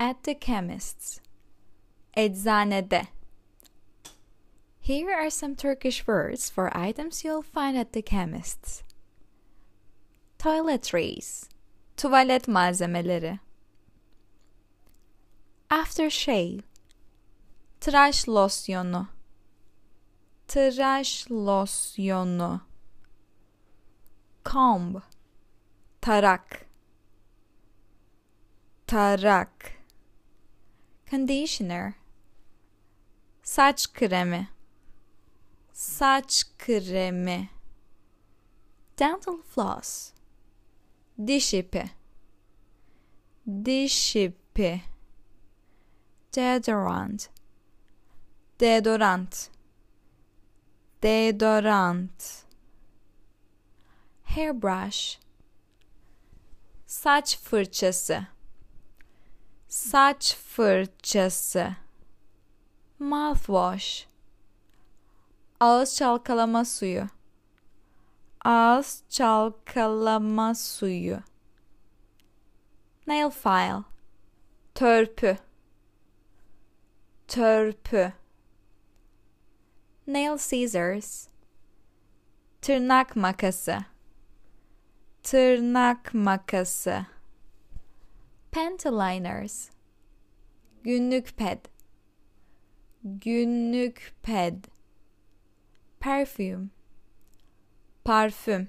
At the chemist's. Eczanede. Here are some Turkish words for items you'll find at the chemist's. Toiletries. Tuvalet malzemeleri. Aftershave. Tıraş losyonu. Tıraş losyonu. Comb. Tarak. Tarak. Conditioner. Saç kremi. Saç kremi. Dental floss. Diş ipi. Diş ipi. Deodorant. Deodorant. Deodorant. Hairbrush. Saç fırçası. Saç fırçası. Mouthwash. Ağız çalkalama suyu. Ağız çalkalama suyu. Nail file. Törpü. Törpü. Nail scissors. Tırnak makası. Tırnak makası. Pantaliners. Günlük ped. Günlük ped. Perfume. Parfüm.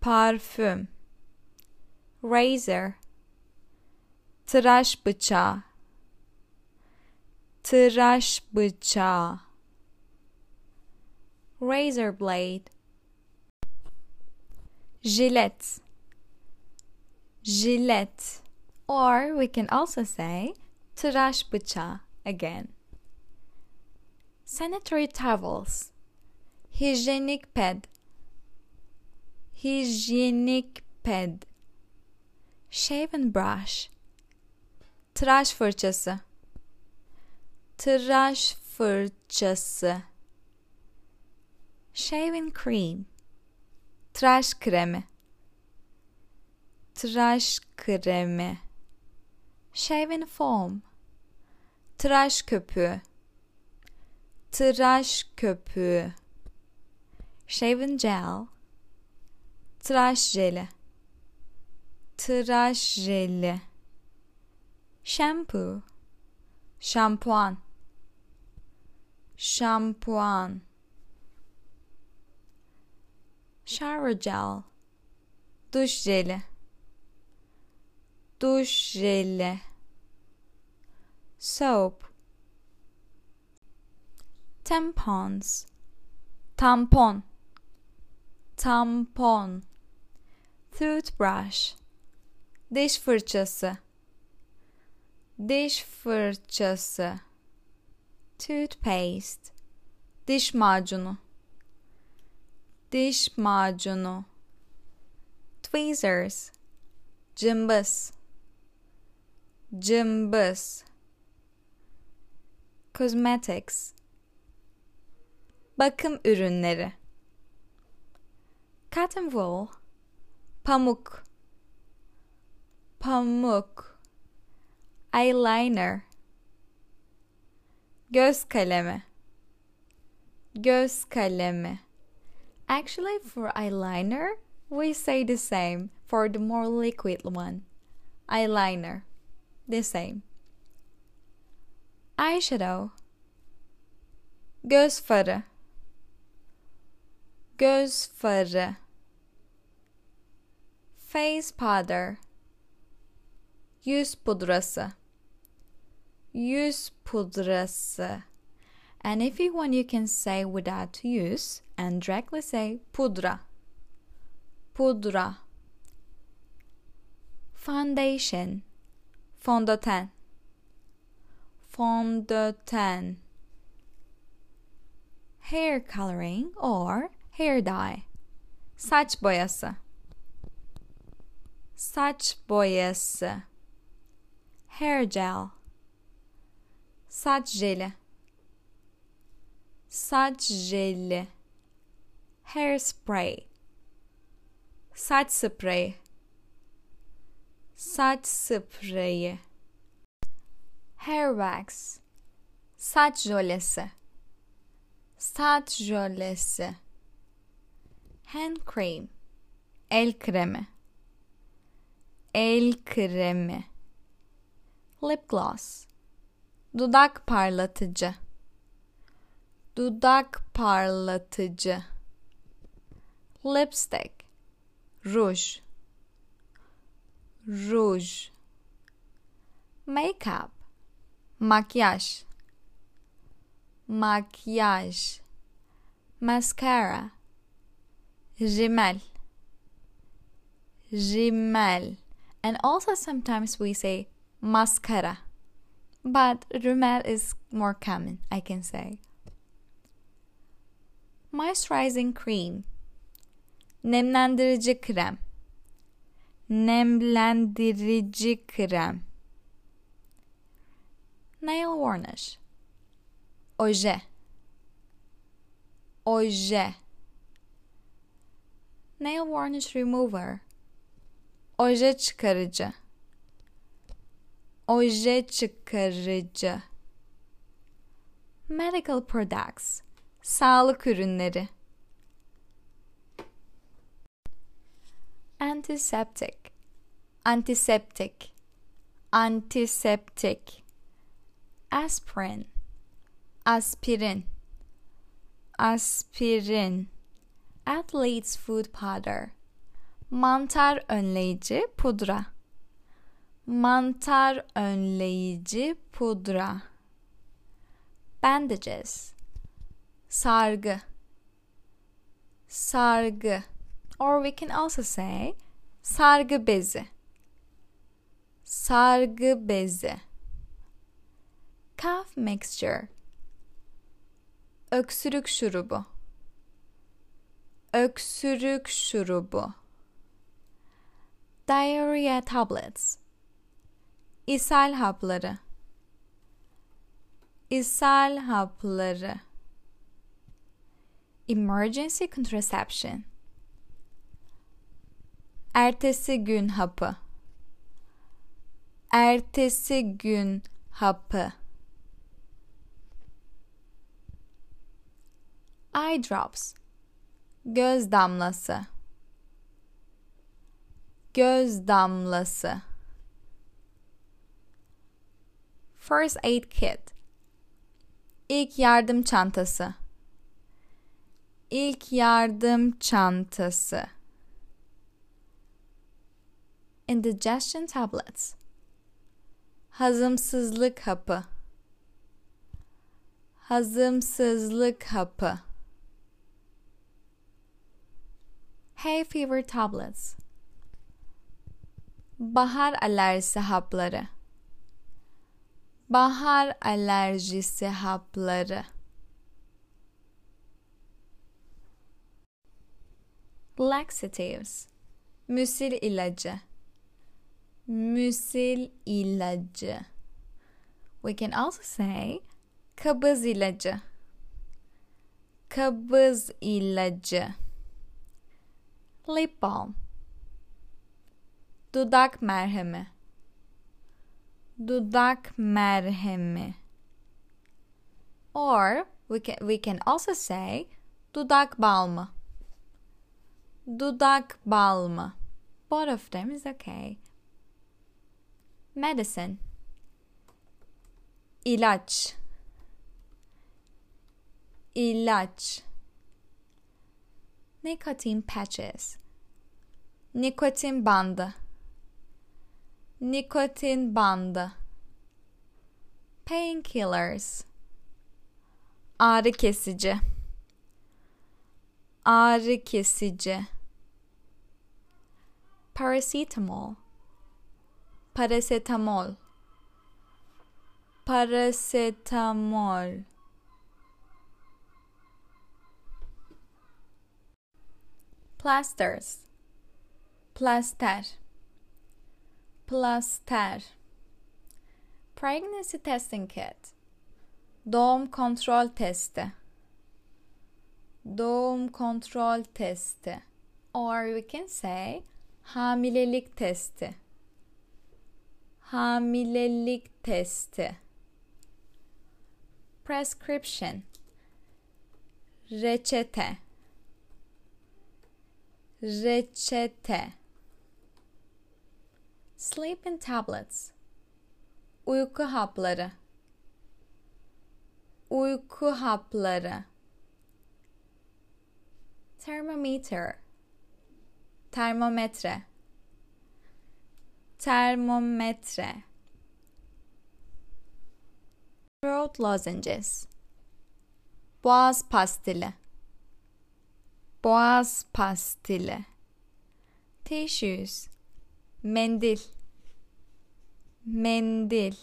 Parfüm. Razor. Tıraş bıçağı. Tıraş bıçağı. Razor blade. Gillette. Gillette. Or we can also say tıraş bıçağı again. Sanitary towels. Hijyenik ped. Hijyenik ped. Shaven brush. Tıraş fırçası. Tıraş fırçası. Shaving cream. Tıraş kremi. Tıraş kremi. Shaving foam. Tıraş köpüğü. Tıraş köpüğü. Shaving gel. Tıraş jeli. Tıraş jeli. Shampoo. Şampuan. Şampuan. Shower gel. Duş jeli. Duş jeli. Soap. Tampons. Tampon. Tampon. Toothbrush. Diş fırçası. Diş fırçası. Toothpaste. Diş macunu. Diş macunu. Tweezers. Cımbız. Cımbız. Cosmetics. Bakım ürünleri. Cotton wool. Pamuk. Pamuk. Eyeliner. Göz kalemi. Göz kalemi. Actually, for eyeliner, we say the same for the more liquid one. Eyeliner. The same. Eyeshadow. Göz farı. Göz farı. Face powder. Yüz pudrası. Yüz pudrası. And if you want, you can say without use and directly say pudra. Pudra. Foundation. Fondöten. Fondöten. Hair coloring or hair dye. Saç boyası. Saç boyası. Hair gel. Saç jeli. Saç jeli. Hairspray. Saç spreyi. Saç spreyi. hair wax. Saç jölesi. Saç jölesi. Hand cream. El kremi. El kremi. Lip gloss. Dudak parlatıcı. Dudak parlatıcı. Lipstick. Ruj ruj makeup. Makyaj makyaj mascara. Rimel rimel and also sometimes we say mascara. But rimel is more common i can say. Moisturizing cream. Nemlendirici krem nemlendirici krem. Nail varnish. Oje. Oje. Nail varnish remover. Oje çıkarıcı. Oje çıkarıcı. Medical products. Sağlık ürünleri antiseptic. Antiseptic. Antiseptic. Aspirin. Aspirin. Aspirin. Athlete's food powder. Mantar önleyici pudra. Mantar önleyici pudra. Bandages. Sargı. Sargı or we can also say sargı bezi. Sargı bezi. Cough mixture. Öksürük şurubu. Öksürük şurubu. Diarrhea tablets. İshal hapları. İshal hapları. Emergency contraception ertesi gün hapı. Ertesi gün hapı. Eye drops. Göz damlası. Göz damlası. First aid kit. İlk yardım çantası. İlk yardım çantası indigestion tablets. Hazımsızlık hapı. Hazımsızlık hapı. Hay fever tablets. Bahar alerjisi hapları. Bahar alerjisi hapları. Laxatives müsil ilacı müsil ilacı we can also say kabız ilacı kabız ilacı lip balm. Dudak merhemi. Dudak merhemi. Or we can we can also say dudak balmı dudak balmı both of them is okay medicine. İlaç. İlaç. Nicotine patches. Nikotin bandı. Nikotin bandı. Painkillers. Ağrı kesici. Ağrı kesici. Paracetamol paracetamol. Paracetamol. Plasters. Plaster. Plaster. Pregnancy testing kit. Doğum kontrol testi doğum kontrol testi or we can say hamilelik testi hamilelik testi. Prescription. Reçete. Reçete. Sleeping tablets. Uyku hapları. Uyku hapları. Thermometer. Termometre termometre. Throat lozenges boğaz pastili. Boğaz pastili. Tissues mendil. Mendil.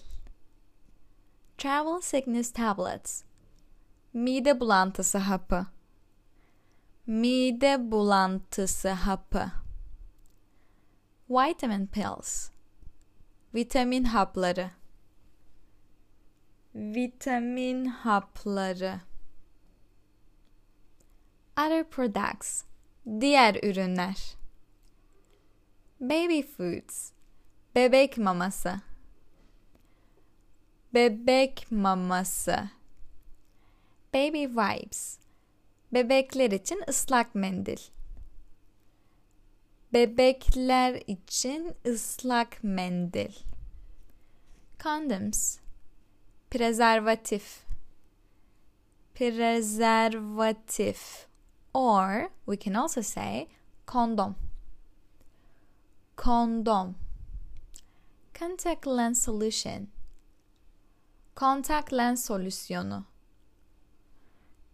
Travel sickness tablets. Mide bulantısı hapı. Mide bulantısı hapı vitamin pills. Vitamin hapları. Vitamin hapları. Other products. Diğer ürünler. Baby foods. Bebek maması. Bebek maması. Baby wipes. Bebekler için ıslak mendil bebekler için ıslak mendil. Condoms. Prezervatif. Prezervatif. Or we can also say kondom kondom contact lens solution. Kontak lens solüsyonu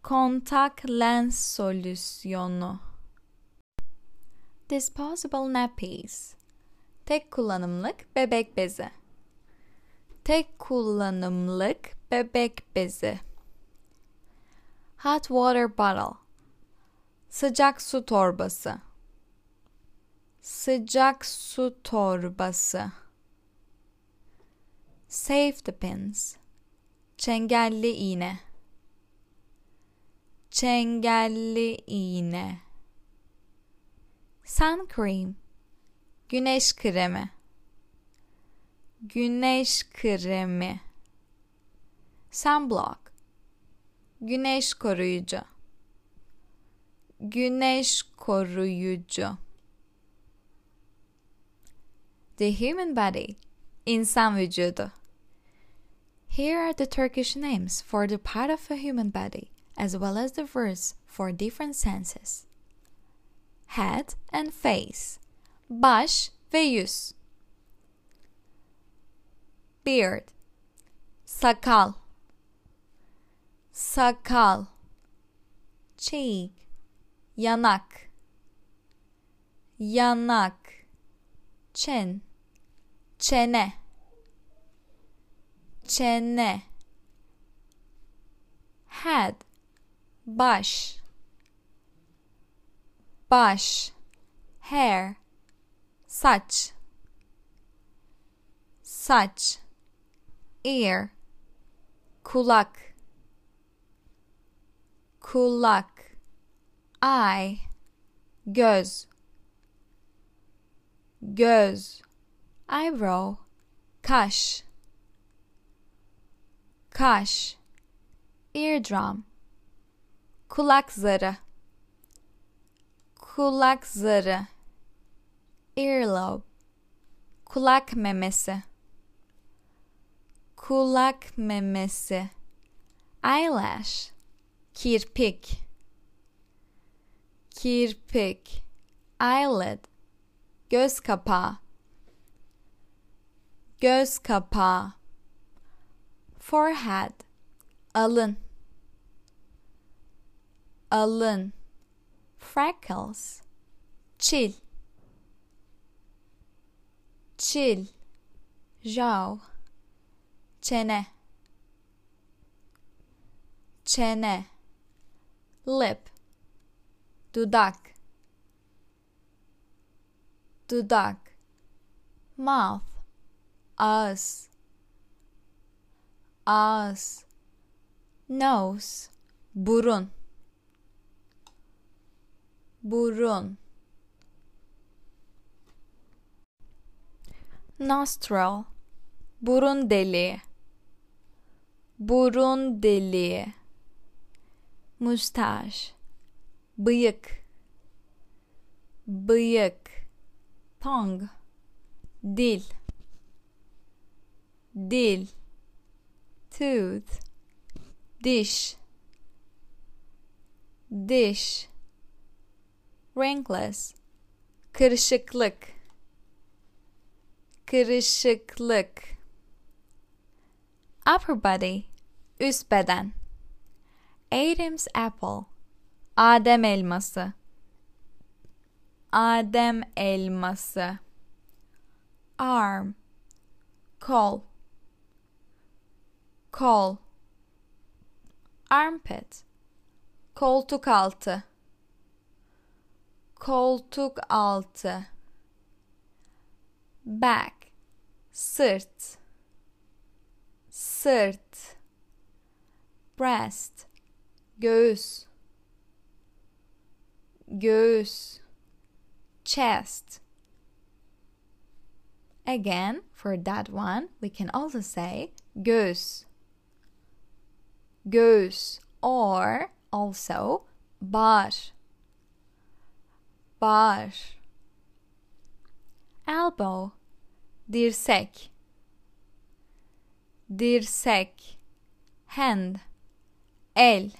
kontak lens solüsyonu disposable nappies. Tek kullanımlık bebek bezi. Tek kullanımlık bebek bezi. Hot water bottle. Sıcak su torbası. Sıcak su torbası. Safety pins. Çengelli iğne. Çengelli iğne sun cream. Güneş kremi. Güneş kremi. Sunblock. Güneş koruyucu. Güneş koruyucu. The human body. Insan vücudu. Here are the Turkish names for the part of a human body, as well as the words for different senses. Head and face. Baş ve yüz. Beard. Sakal. Sakal. Cheek. Yanak. Yanak. Chin. Çene çene head baş baş hair. Saç saç ear. Kulak. Kulak. Eye. Göz. Göz. Eyebrow. Kaş. Kaş, eardrum, kulak zarı, kulak zarı, earlobe, kulak memesi, kulak memesi, eyelash, kirpik, kirpik, eyelid, göz kapağı, göz kapağı, forehead. Alın. Alın freckles. Çil çil jaw çene çene lip. Dudak. Dudak. Mouth. Ağız ağız nose. Burun burun. Nostril. Burun deliği burun deliği mustache bıyık. Bıyık. Tongue dil. Dil. Tooth. Diş. Diş wrinkles kırışıklık. Kırışıklık. Upper body. Üst beden. Adam's apple. Adem elması. Adem elması. Arm. Kol. Kol. Armpit. Koltuk altı koltuk altı. Back sırt. Sırt. Breast. Göğüs. Göğüs. Chest. Again for that one we can also say göğüs. Göğüs or also bar bar elbow. Dirsek. Dirsek. Hand. El.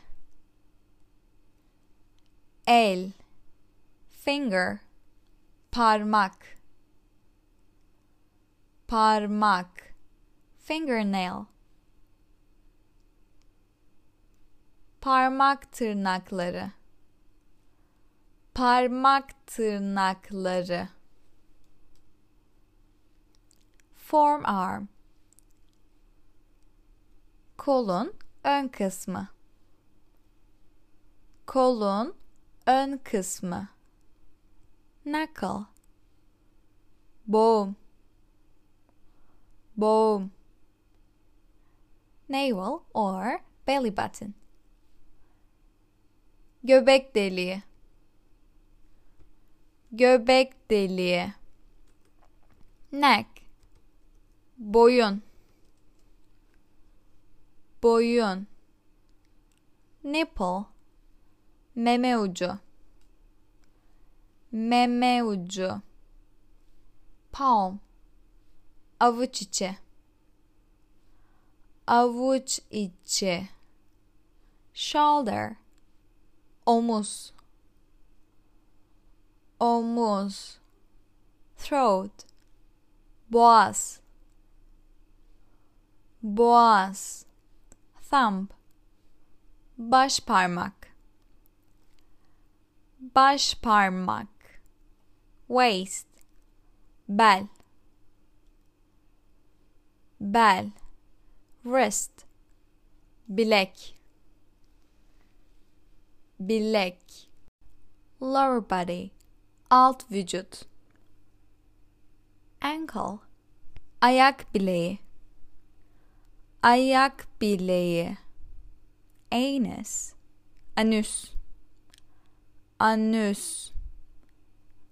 El. Finger. Parmak. Parmak. Fingernail. Parmak tırnakları parmak tırnakları. Forearm kolun ön kısmı. Kolun ön kısmı. Knuckle. Boğum boğum navel or belly button. Göbek deliği göbek deliği. Neck. Boyun. Boyun. Nipple. Meme ucu. Meme ucu. Palm. Avuç içi. Avuç içi. Shoulder. Omuz omuz throat. Boğaz boğaz thumb. Baş parmak baş parmak waist. Bel bel wrist. Bilek bilek lower body alt vücut. Ankle. Ayak bileği. Ayak bileği. Anus. Anüs anüs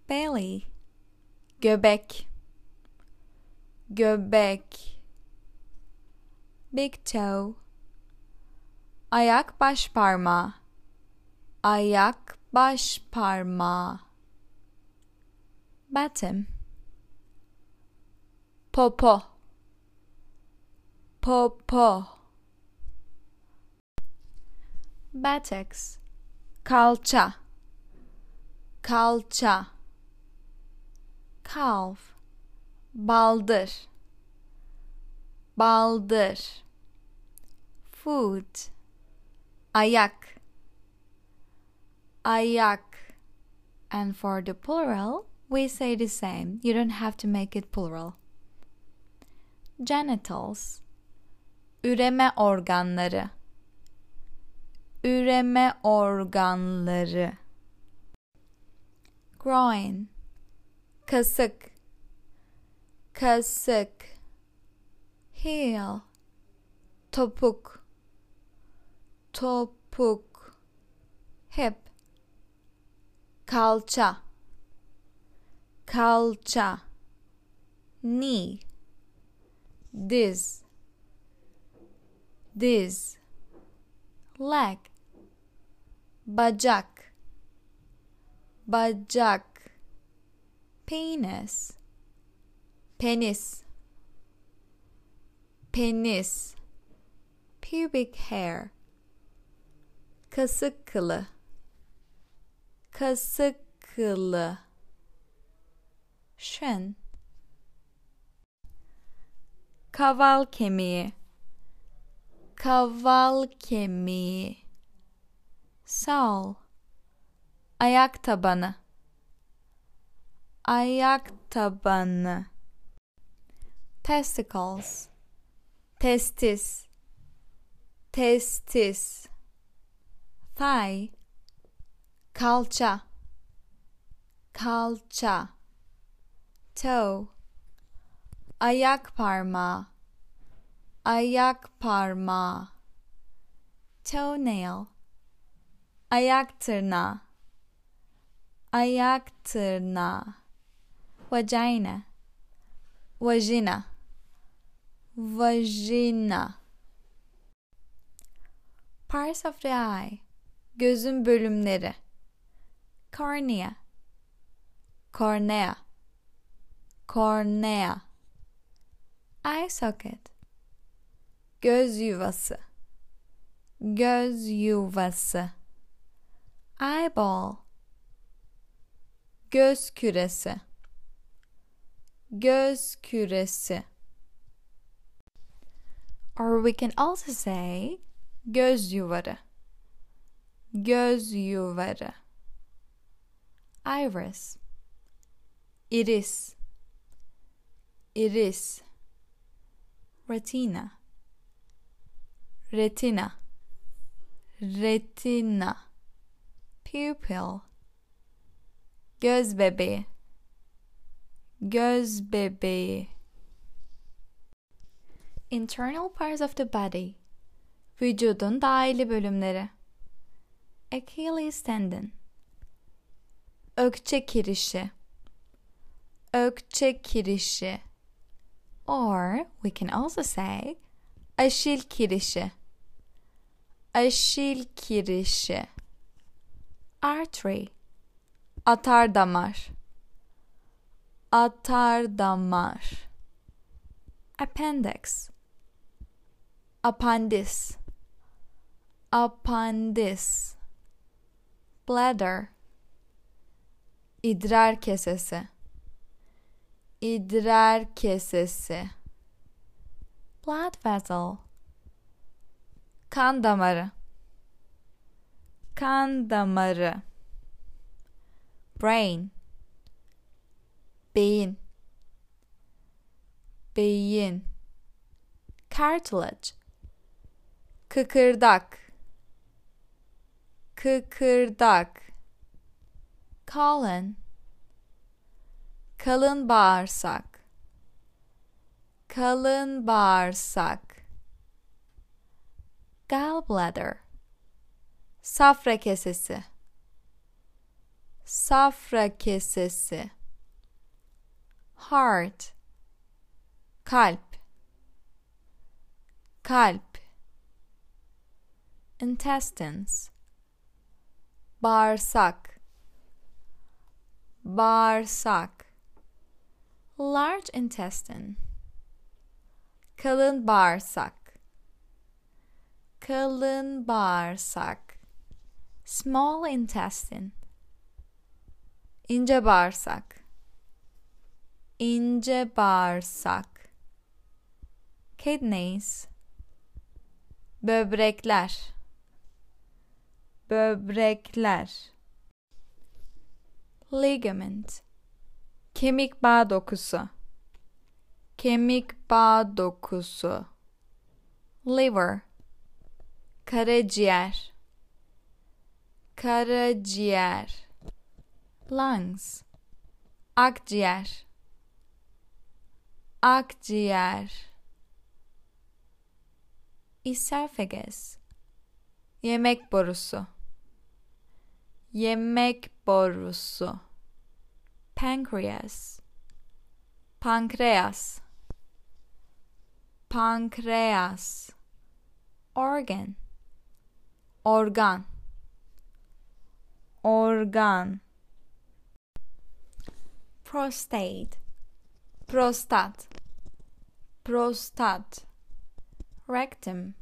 belly. Göbek. Göbek. Big toe. Ayak baş parmağı. Ayak baş parmağı bottom popo popo buttocks kalça. Kalça. Calf baldır. Baldır. Foot. Ayak. Ayak. And for the plural we say the same. You don't have to make it plural. Genitals. Üreme organları. Üreme organları. Groin. Kasık. Kasık. Heel. Topuk. Topuk. Hip. Kalça kalcha knee this. This. Leg bajak. Bajak. Penis. Penis. Penis. Pubic hair. Kasıklı kasıklı shin kaval kemiği. Kaval kemiği. Sole ayak tabanı. Ayak tabanı. Testicles. Testis. Testis. Thigh. Kalça. Kalça toe. Ayak parmağı. Ayak parmağı. Toenail. Ayak tırnağı. Ayak tırnağı. Vagina. Vagina vagina parts of the eye. Gözün bölümleri. Cornea. Cornea cornea. Eye socket. Göz yuvası. Göz yuvası. Eyeball. Göz küresi. Göz küresi. Or we can also say göz yuvarı. Göz yuvarı. Iris. Iris iris. Retina. Retina. Retina. Pupil. Göz bebeği. Göz bebeği. İnternal parts of the body. Vücudun dahili bölümleri. Achilles tendon. Ökçe kirişi. Ökçe kirişi or we can also say aşil kirişi. Aşil kirişi. Artery atar damar. Atar damar. Appendix. Apandis. Apandis. Bladder. İdrar kesesi idrar kesesi. Blood vessel. Kan damarı. Kan damarı. Brain. Beyin. Beyin. Cartilage. Kıkırdak. Kıkırdak. Colon kalın bağırsak. Kalın bağırsak. Gallbladder. Safra kesesi. Safra kesesi. Heart. Kalp. Kalp. İntestines. Bağırsak. Bağırsak large intestine. Kalın bağırsak. Kalın bağırsak. Small intestine. İnce bağırsak. İnce bağırsak. Kidneys. Böbrekler. Böbrekler. Ligament kemik bağ dokusu. Kemik bağ dokusu. Liver. Karaciğer. Karaciğer. Lungs. Akciğer. Akciğer. Esophagus. Yemek borusu. Yemek borusu pancreas. Pancreas. Pancreas. Organ. Organ. Organ. Prostate. Prostat prostat rectum.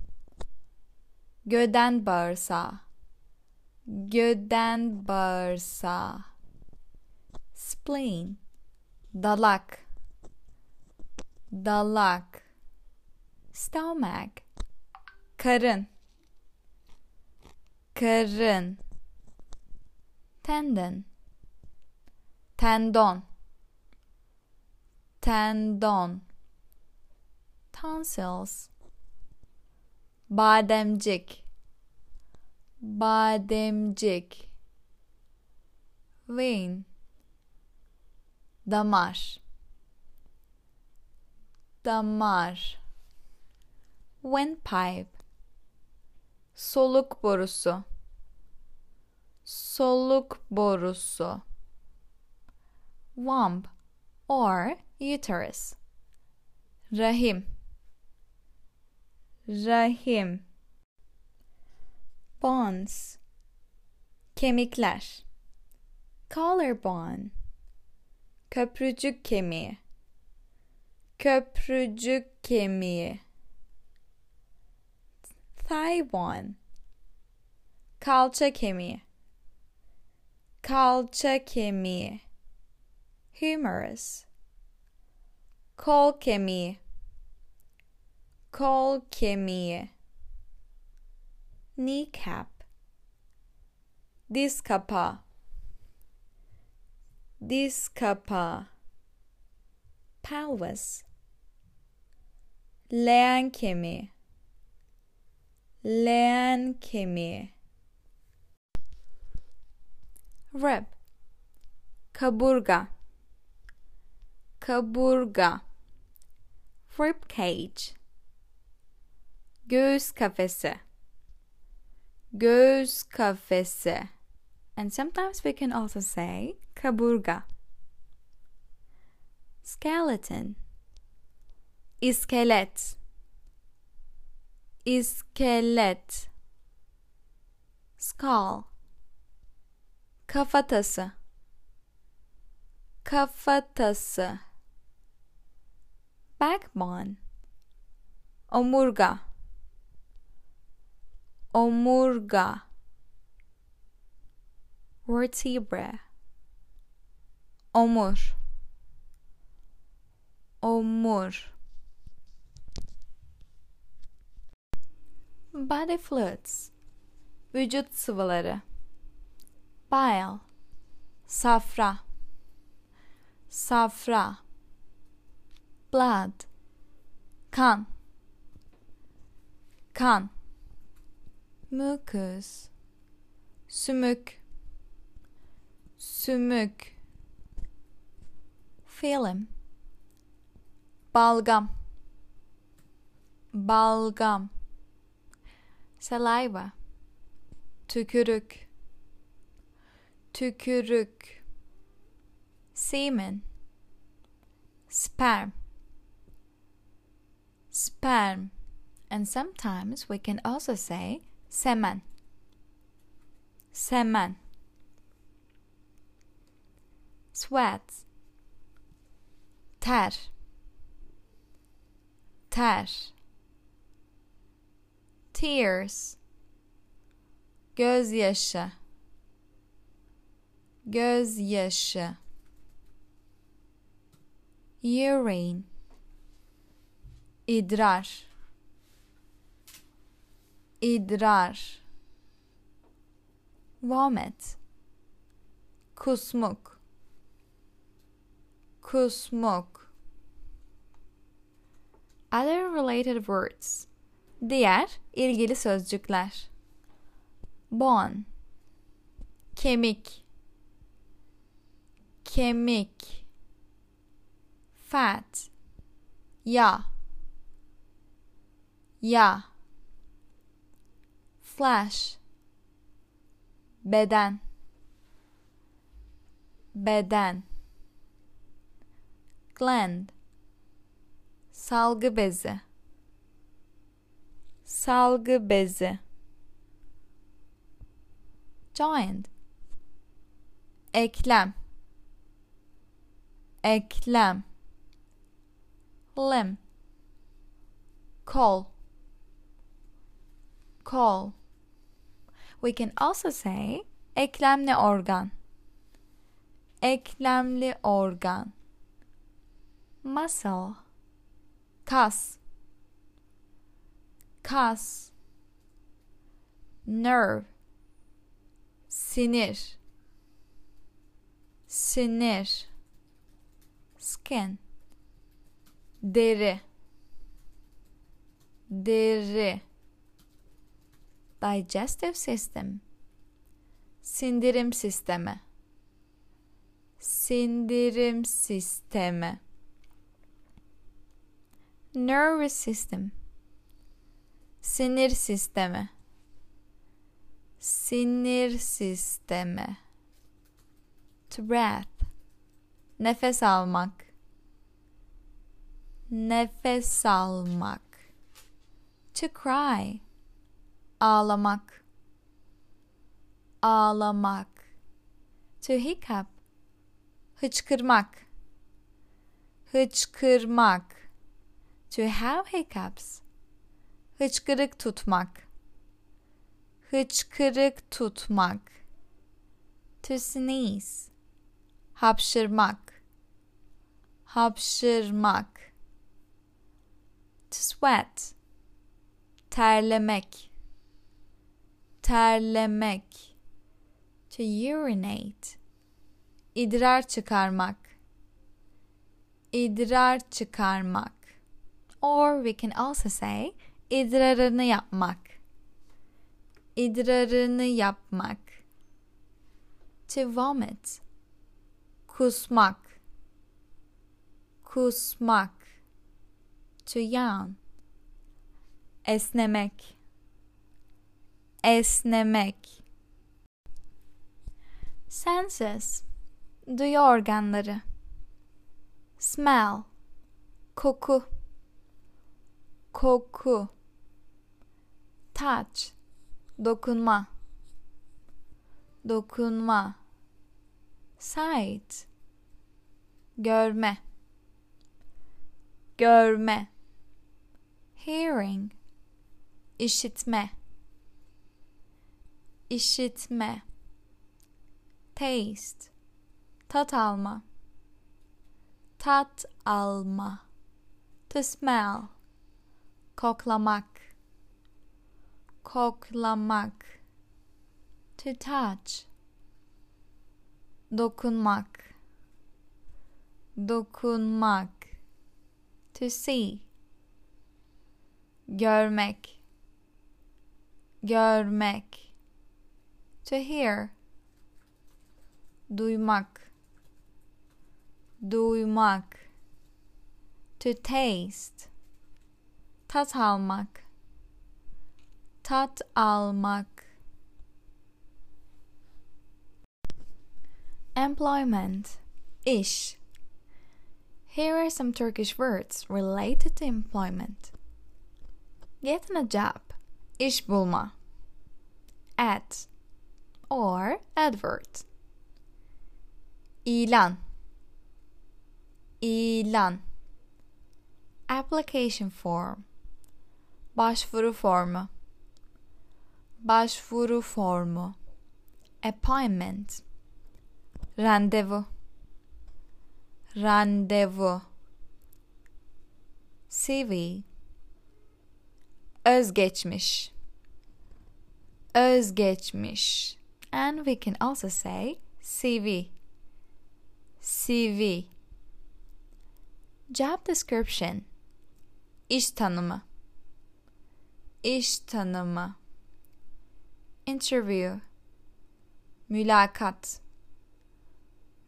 Göden bağırsağı göden bağırsağı spleen dalak. Dalak. Stomach. Karın. Karın. Tendon. Tendon. Tendon. Tonsils. Bademcik. Bademcik. Vein damar. Damar. Windpipe. Soluk borusu. Soluk borusu. Womb or uterus. Rahim. Rahim. Bones. Kemikler. Collarbone köprücük kemiği köprücük kemiği thigh bone kalça kemiği kalça kemiği humerus kol kemiği kol kemiği kneecap. Diz kapağı diz kapağı pelvis. Leğen kemiği leğen kemiği rib kaburga. Kaburga. Rib cage. Göğüs kafesi göğüs kafesi and sometimes we can also say kaburga. Skeleton. Iskelet. Iskelet. Skull. Kafatası. Kafatası. Backbone. Omurga. Omurga vertebra omur. Omur. Body fluids. Vücut sıvıları. Bile. Safra. Safra. Blood. Kan. Kan. Mucus. Sümük sümük. Film balgam. Balgam. Saliva. Tükürük. Tükürük. Semen. Sperm. Sperm. And sometimes we can also say semen. Semen sweat ter ter tears. Gözyaşı. Gözyaşı. Urine. İdrar. İdrar. Vomit. Kusmuk kusmuk. Other related words. Diğer ilgili sözcükler. Bone. Kemik. Kemik. Fat. Yağ yağ flesh beden. Beden gland. Salgı bezi. Salgı bezi. Joint eklem. Eklem. Limb. Kol. Kol. We can also say eklemli organ. Eklemli organ muscle. Kas kas nerve. Sinir. Sinir. Skin. Deri. Deri. Digestive system. Sindirim sistemi. Sindirim sistemi nervous system. Sinir sistemi sinir sistemi to breath. Nefes almak. Nefes almak. To cry. Ağlamak. Ağlamak. To hiccup. Hıçkırmak. Hıçkırmak To have hiccups. Hıçkırık tutmak. Hıçkırık tutmak. To sneeze. Hapşırmak. Hapşırmak. To sweat. Terlemek. Terlemek. To urinate. İdrar çıkarmak. İdrar çıkarmak. Or we can also say idrarını yapmak. İdrarını yapmak. To vomit. Kusmak. Kusmak. To yawn. Esnemek. Esnemek. Senses. Duyu organları. Smell. Koku koku. Touch dokunma. Dokunma. Sight. Görme. Görme. Hearing. İşitme. İşitme. Taste. Tat alma. Tat alma. To smell koklamak. Koklamak. To touch. Dokunmak. Dokunmak. To see. Görmek. Görmek. To hear. Duymak. Duymak. To taste tat almak tat almak employment iş Here are some Turkish words related to employment. Getting a job, iş bulma. Ad or advert. İlan, ilan. Application form Başvuru formu. Başvuru formu. Appointment. Randevu. Randevu. CV. Özgeçmiş. Özgeçmiş. And we can also say CV. CV. Job description. İş tanımı iş tanımı interview mülakat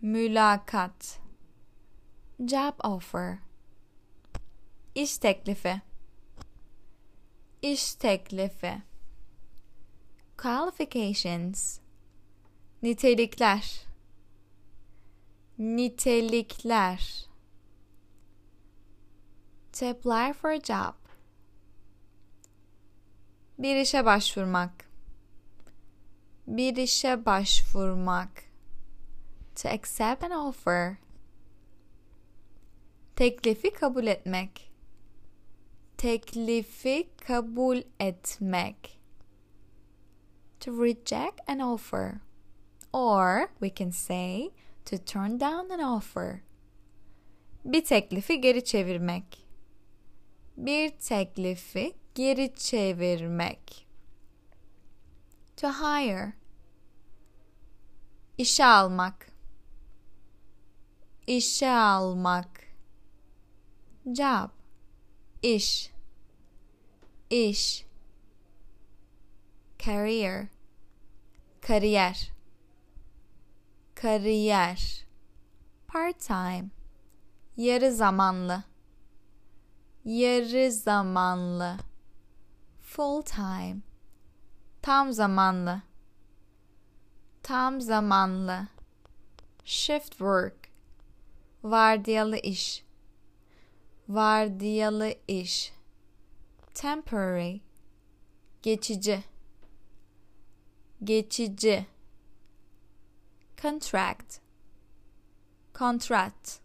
mülakat job offer iş teklifi iş teklifi qualifications nitelikler nitelikler to apply for a job Bir işe başvurmak. Bir işe başvurmak. To accept an offer. Teklifi kabul etmek. Teklifi kabul etmek. To reject an offer. Or we can say to turn down an offer. Bir teklifi geri çevirmek. Bir teklifi geri çevirmek. To hire. İşe almak. İşe almak. Job. İş. İş. Career. Kariyer. Kariyer. Part time. Yarı zamanlı. Yarı zamanlı. Full time. Tam zamanlı. Tam zamanlı. Shift work. Vardiyalı iş. Vardiyalı iş. Temporary. Geçici. Geçici. Contract. Contract.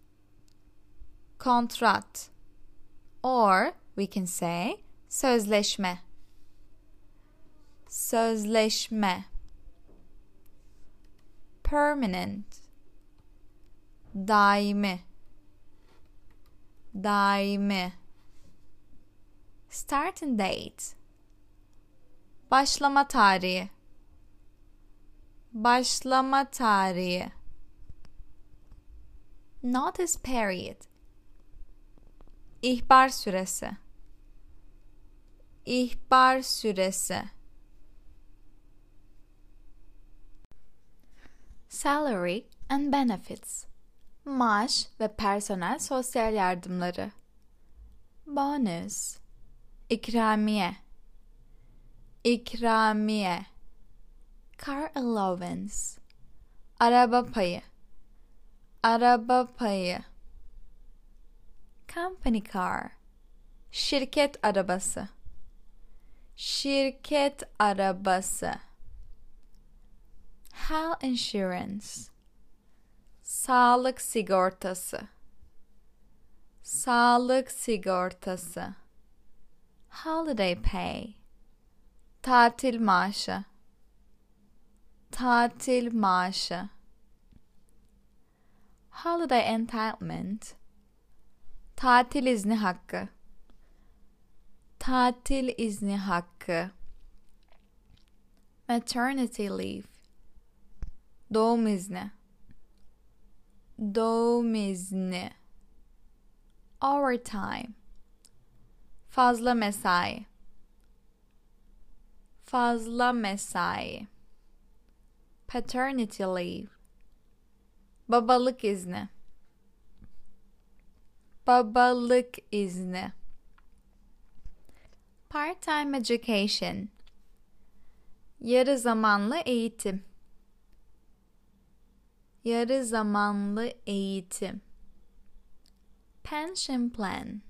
Kontrat. Or we can say sözleşme. Sözleşme. Permanent. Daimi. Daimi. Starting date. Başlama tarihi. Başlama tarihi. Notice period. İhbar süresi. İhbar süresi. Salary and benefits. Maaş ve personel sosyal yardımları. Bonus. İkramiye. İkramiye. Car allowance. Araba payı. Araba payı. Company car. Şirket arabası. Şirket arabası. Health insurance. Sağlık sigortası. Sağlık sigortası. Holiday pay. Tatil maaşı. Tatil maaşı. Holiday entitlement. Tatil izni hakkı. Tatil izni hakkı. Maternity leave. Doğum izni. Doğum izni. Overtime. Fazla mesai. Fazla mesai. Paternity leave. Babalık izni. Babalık izni. Part-time education. Yarı zamanlı eğitim. Yarı zamanlı eğitim. Pension plan.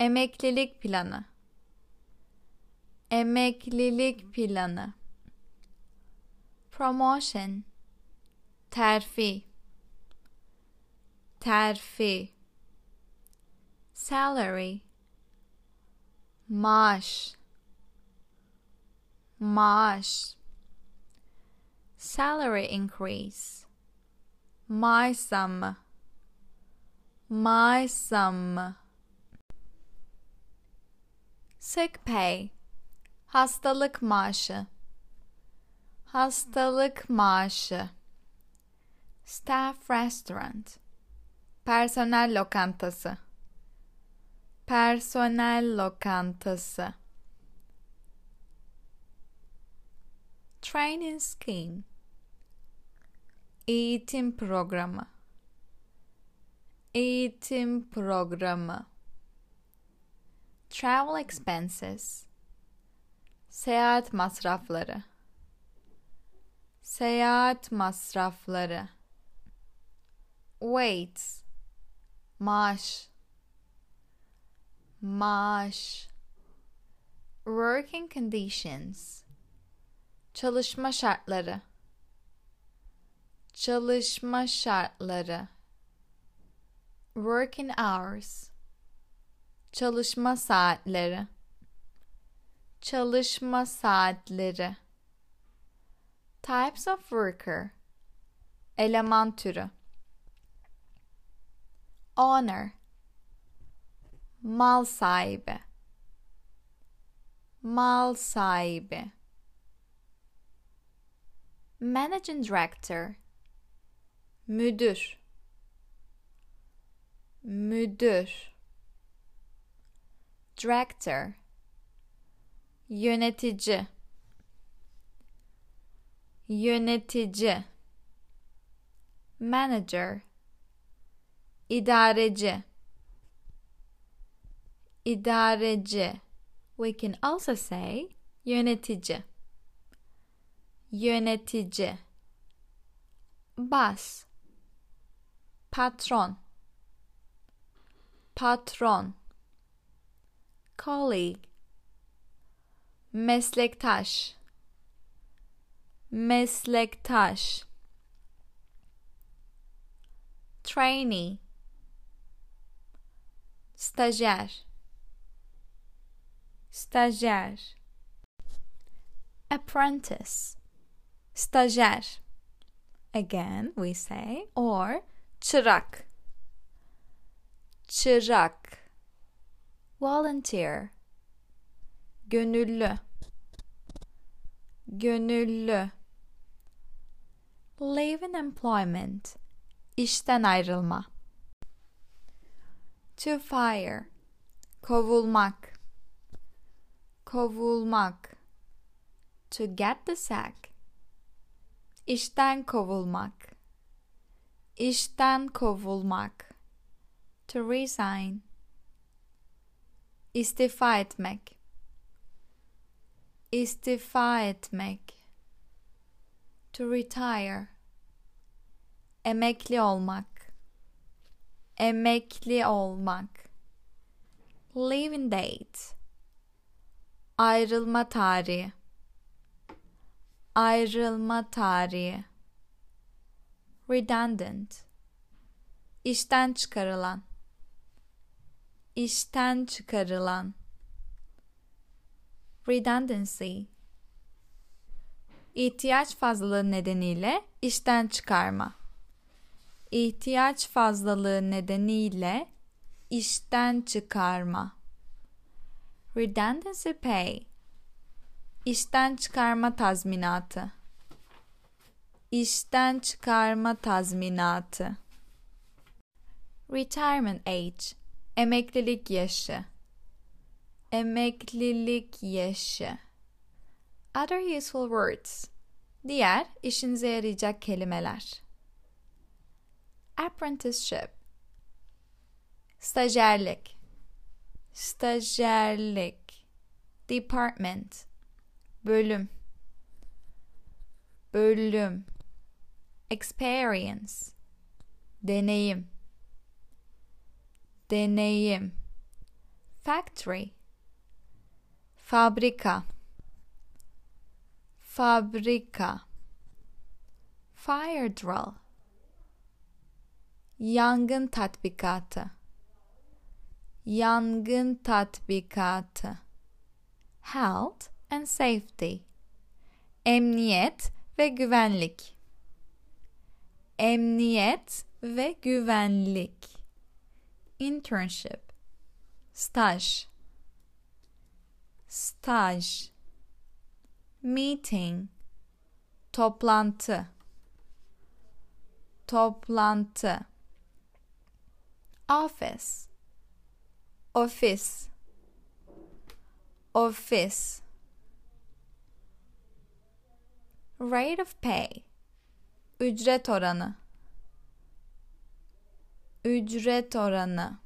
Emeklilik planı. Emeklilik planı. Promotion. Terfi. Terfi. Salary. Maaş. Maaş. Salary increase. Maaş zammı. Maaş zammı. Sick pay. Hastalık maaşı. Hastalık maaşı. Staff restaurant. Personel lokantası. Personel lokantası. Training scheme. Eğitim programı. Eğitim programı. Travel expenses. Seyahat masrafları. Seyahat masrafları. Waits. Maaş. Maaş. Working conditions. Çalışma şartları. Çalışma şartları. Working hours. Çalışma saatleri. Çalışma saatleri. Types of worker. Eleman türü. Owner. Mal sahibi. Mal sahibi. Managing Director Müdür. Müdür. Director. Yönetici. Yönetici. Manager. İdareci. İdareci. We can also say yönetici. Yönetici. Bas patron. Patron. Colleague. Meslektaş. Meslektaş. Trainee. Stajyer. Stajyer. Apprentice. Stajyer. Again, we say or çırak. Çırak. Volunteer. Gönüllü. Gönüllü. Leave in employment. İşten ayrılma. To fire. Kovulmak. Kovulmak. To get the sack İşten kovulmak. İşten kovulmak. To resign. İstifa etmek. İstifa etmek. To retire. Emekli olmak. Emekli olmak. Leaving date. Ayrılma tarihi ayrılma tarihi redundant. İşten çıkarılan. İşten çıkarılan. Redundancy. İhtiyaç fazlalığı nedeniyle işten çıkarma. İhtiyaç fazlalığı nedeniyle işten çıkarma. Redundancy pay. İşten çıkarma tazminatı. İşten çıkarma tazminatı. Retirement age. Emeklilik yaşı. Emeklilik yaşı. Other useful words. Diğer işinize yarayacak kelimeler. Apprenticeship. Stajyerlik. Stajyerlik. Department bölüm bölüm experience. Deneyim. Deneyim. Factory. Fabrika. Fabrika. Fire drill. Yangın tatbikatı. Yangın tatbikatı. Health and safety. Emniyet ve güvenlik. Emniyet ve güvenlik. Internship. Staj. Staj. Meeting. Toplantı. Toplantı. Office. Ofis. Ofis. Rate of pay. Ücret oranı. Ücret oranı.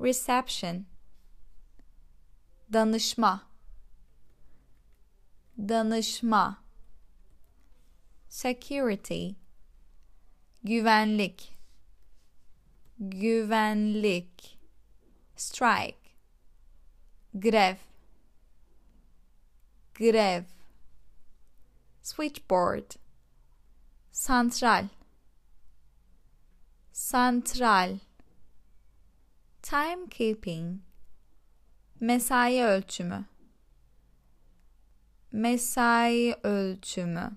Reception. Danışma. Danışma. Security. Güvenlik. Güvenlik. Strike. grev grev switchboard santral. Santral. Timekeeping mesai ölçümü. Mesai ölçümü.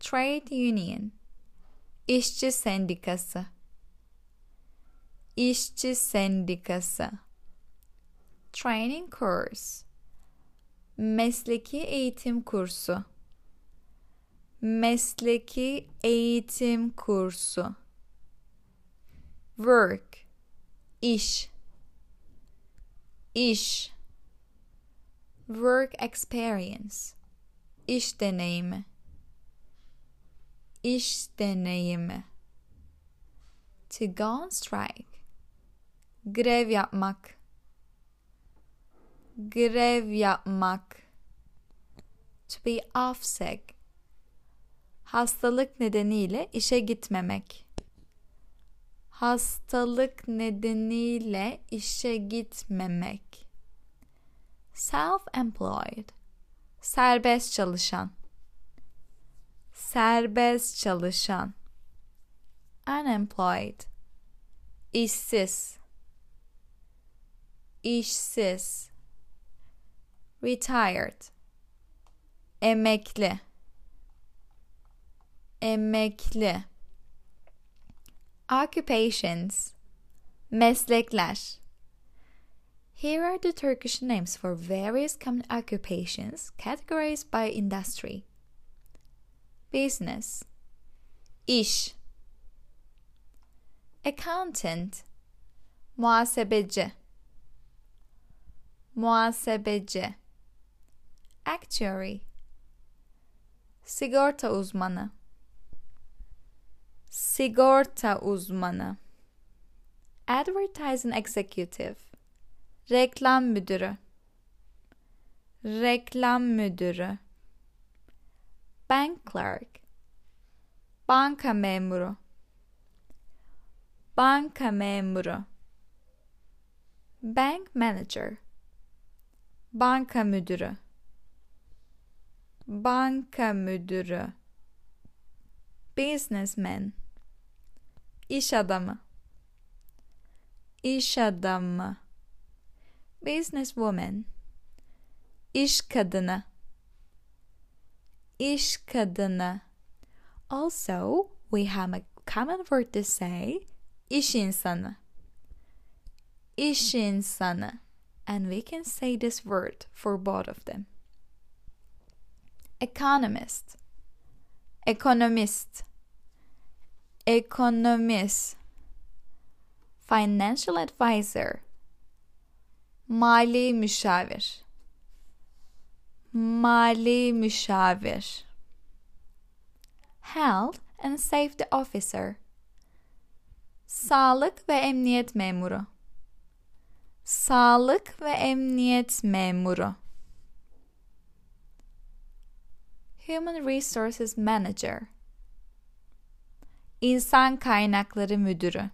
Trade union. İşçi sendikası. İşçi sendikası. Training course. Mesleki eğitim kursu mesleki eğitim kursu. Work. İş. İş. Work experience. İş deneyimi. İş deneyimi. To go on strike. Grev yapmak. Grev yapmak. To be off sick hastalık nedeniyle işe gitmemek. Hastalık nedeniyle işe gitmemek. Self-employed. Serbest çalışan. Serbest çalışan. Unemployed. İşsiz. İşsiz. Retired. Emekli emekli. Occupations. Meslekler. Here are the Turkish names for various common occupations categorized by industry. Business. İş. Accountant. Muhasebeci. Muhasebeci. Actuary. Sigorta uzmanı Sigorta uzmanı. Advertising Executive. Reklam müdürü. Reklam müdürü. Bank clerk. Banka memuru. Banka memuru. Bank manager. Banka müdürü. Banka müdürü. Businessman İş adamı. İş adamı. Businesswoman İş kadını. İş kadını. Also, we have a common word to say iş insanı. İş insanı. And we can say this word for both of them. Economist. Economist economist. Financial advisor. Mali müşavir. Mali müşavir. Health and safety officer. Sağlık ve emniyet memuru. Sağlık ve emniyet memuru. Human Resources Manager İnsan Kaynakları Müdürü.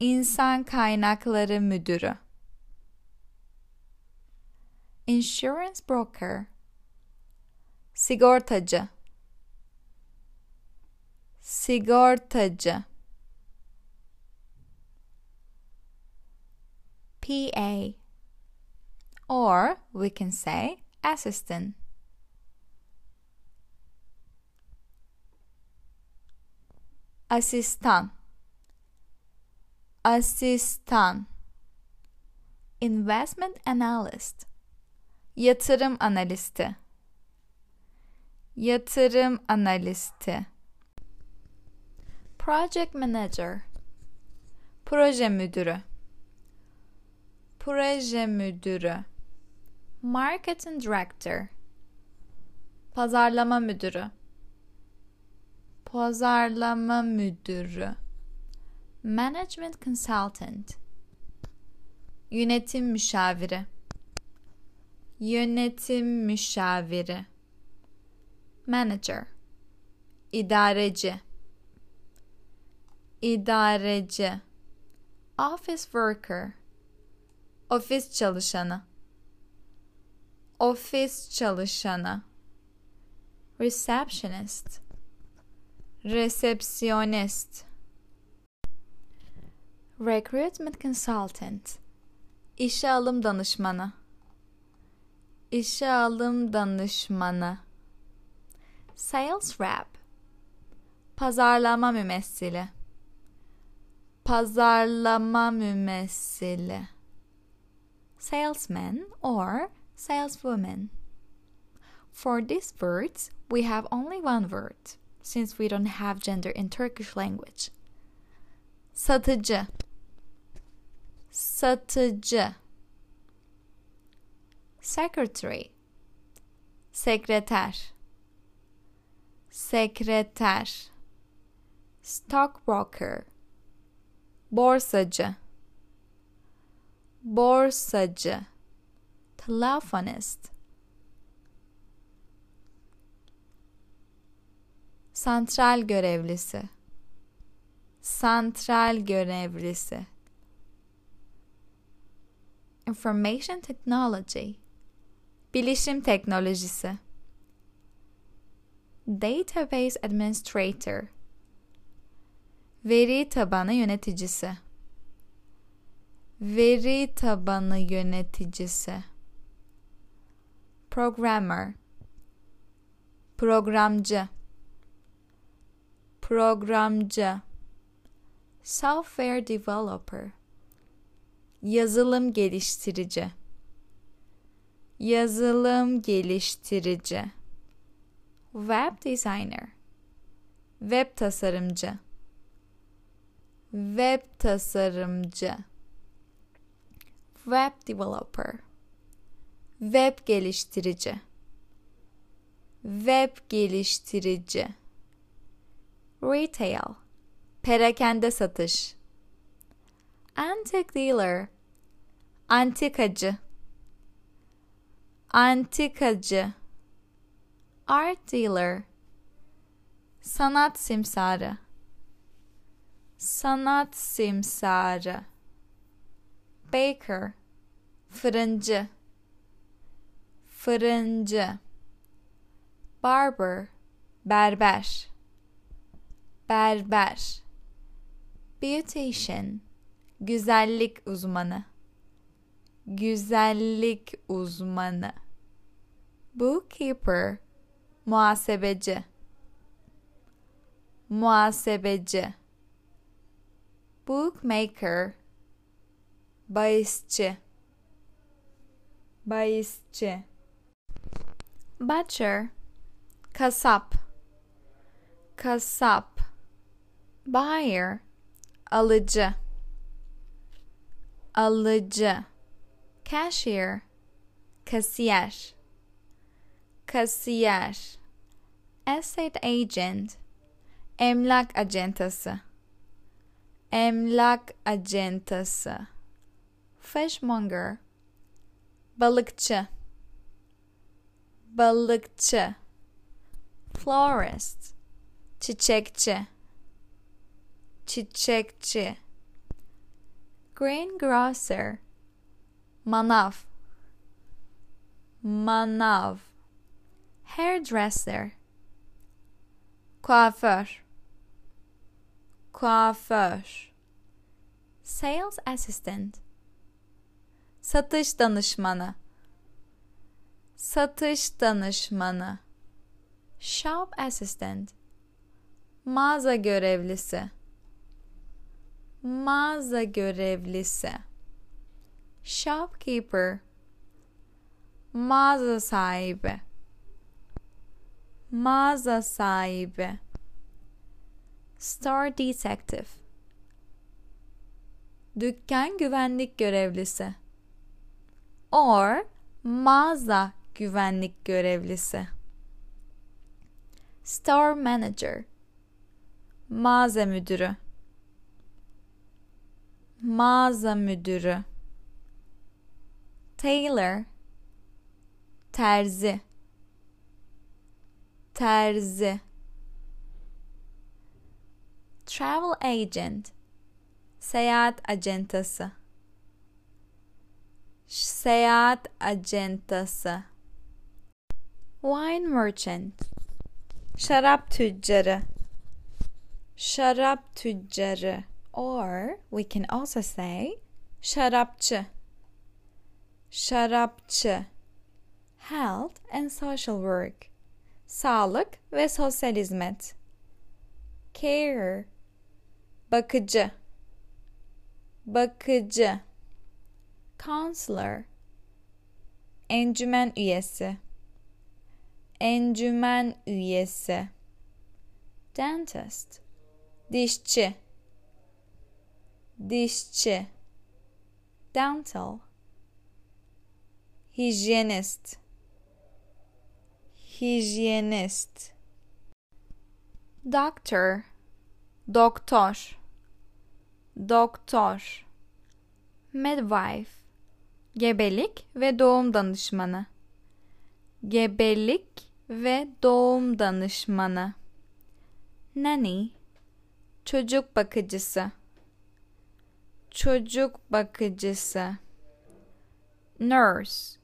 İnsan Kaynakları Müdürü. Insurance Broker. Sigortacı. Sigortacı. PA or we can say assistant asistan. Asistan. İnvestment analyst. Yatırım analisti. Yatırım analisti. Project manager. Proje müdürü. Proje müdürü. Marketing director. Pazarlama müdürü Pazarlama müdürü. Management consultant. Yönetim müşaviri. Yönetim müşaviri. Manager. İdareci. İdareci. Office worker. Ofis çalışanı. Ofis çalışanı. Receptionist. Resepsiyonist. Recruitment consultant. İşe alım danışmanı. İşe alım danışmanı. Sales rep. Pazarlama mümessili. Pazarlama mümessili. Salesman or saleswoman. For these words, we have only one word, since we don't have gender in Turkish language. Satıcı. Satıcı. Secretary. Sekreter. Sekreter. Stockbroker. Borsacı. Borsacı. Telefonist. Santral görevlisi. Santral görevlisi. Information technology. Bilişim teknolojisi. Database administrator. Veri tabanı yöneticisi. Veri tabanı yöneticisi. Programmer. Programcı. Programcı. Software developer. Yazılım geliştirici. Yazılım geliştirici. Web designer. Web tasarımcı. Web tasarımcı. Web developer. Web geliştirici. Web geliştirici. Retail. Perakende satış. Antique dealer. Antikacı. Antikacı. Art dealer. Sanat simsarı. Sanat simsarı. Baker. Fırıncı. Fırıncı. Barber. Berber. Berber. Beautician. Güzellik uzmanı. Güzellik uzmanı. Bookkeeper. Muhasebeci. Muhasebeci. Bookmaker. Bahisçi. Bahisçi. Butcher. Kasap. Kasap. Buyer. Alıcı. Alıcı. Cashier. Kasiyer. Kasiyer. Estate agent. Emlak acentası. Emlak acentası. Fishmonger. Balıkçı. Balıkçı. Florist. Çiçekçi. Çiçekçi. Greengrocer. Manav. Manav. Hairdresser. Kuaför. Kuaför. Sales assistant. Satış danışmanı. Satış danışmanı. Shop assistant. Mağaza görevlisi. Mağaza görevlisi. Shopkeeper. Mağaza sahibi. Mağaza sahibi. Store detective. Dükkan güvenlik görevlisi. Or mağaza güvenlik görevlisi. Store manager. Mağaza müdürü. Mağaza müdürü. Tailor. Terzi. Terzi. Travel agent. seyahat acentası seyahat acentası wine merchant şarap tüccarı şarap tüccarı or we can also say şarapçı. Şarapçı. Health and social work. Sağlık ve sosyal hizmet. Care. Bakıcı. Bakıcı. Counselor. Encümen üyesi. Encümen üyesi. Dentist. Dişçi dişçi. Dental. Hijyenist. Hijyenist. Doctor doktor. Doktor. Midwife. Gebelik ve doğum danışmanı. Gebelik ve doğum danışmanı. Nanny. Çocuk bakıcısı çocuk bakıcısı nurse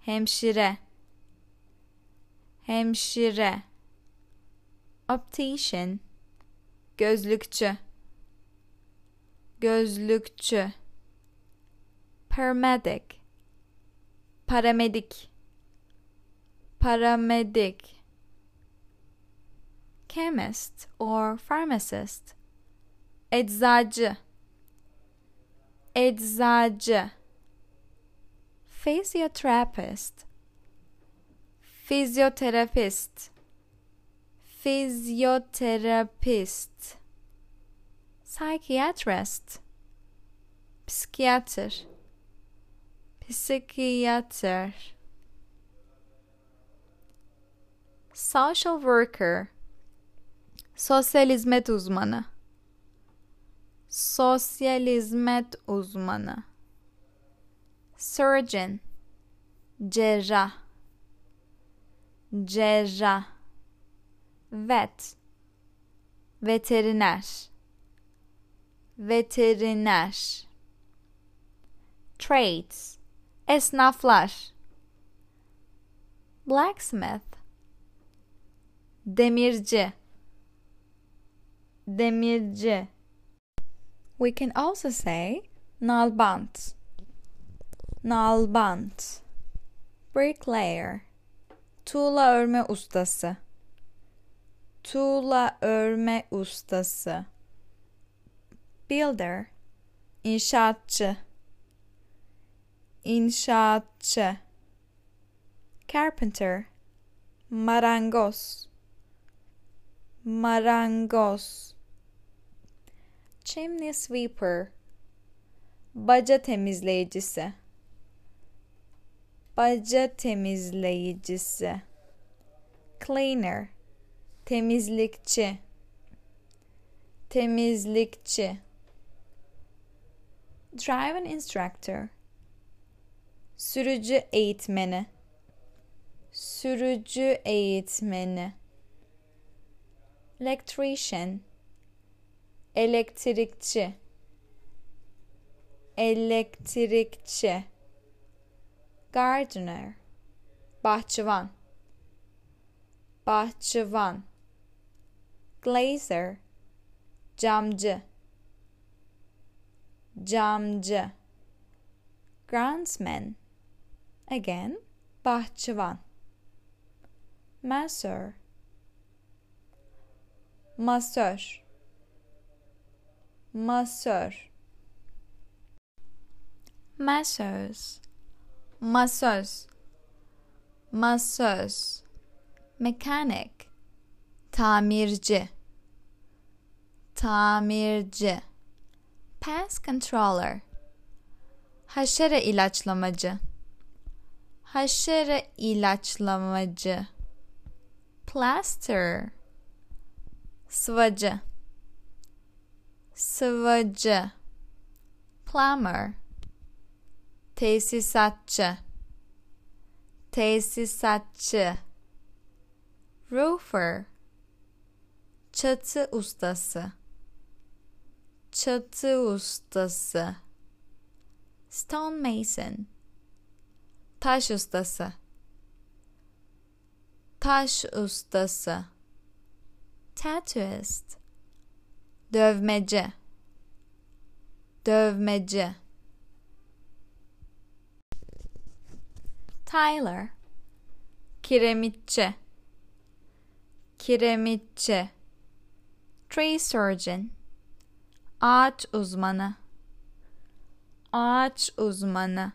hemşire hemşire optician gözlükçü gözlükçü paramedic paramedik paramedik chemist or pharmacist eczacı eczacı. Physiotherapist fizyoterapist. Fizyoterapist. Psychiatrist. Psikiyatr psikiyatr social worker. Sosyal hizmet uzmanı sosyal hizmet uzmanı. Surgeon. Cerrah. Cerrah. Vet. Veteriner. Veteriner. Trades. Esnaflar. Blacksmith. Demirci. Demirci we can also say nalbant nalbant bricklayer. Tuğla örme ustası. Tuğla örme ustası. Builder. Inşaatçı. Inşaatçı. Carpenter. Marangoz. Marangoz chimney sweeper baca temizleyicisi. Baca temizleyicisi. Cleaner temizlikçi. Temizlikçi. Driving instructor. Sürücü eğitmeni. Sürücü eğitmeni. Electrician elektrikçi. Elektrikçi. Gardener. Bahçıvan. Bahçıvan. Glazer. Camcı. Camcı. Groundsman. Again bahçıvan. Masör masör masör masöz masöz masöz mekanik. Tamirci. Tamirci. Pest controller. Haşere ilaçlamacı. Haşere ilaçlamacı. Plaster. Sıvacı sıvacı plumber tesisatçı tesisatçı roofer çatı ustası çatı ustası stonemason. Taş ustası taş ustası tattooist dövmeci dövmeci Tyler. Kiremitçi kiremitçi tree surgeon. Ağaç uzmanı. Ağaç uzmanı.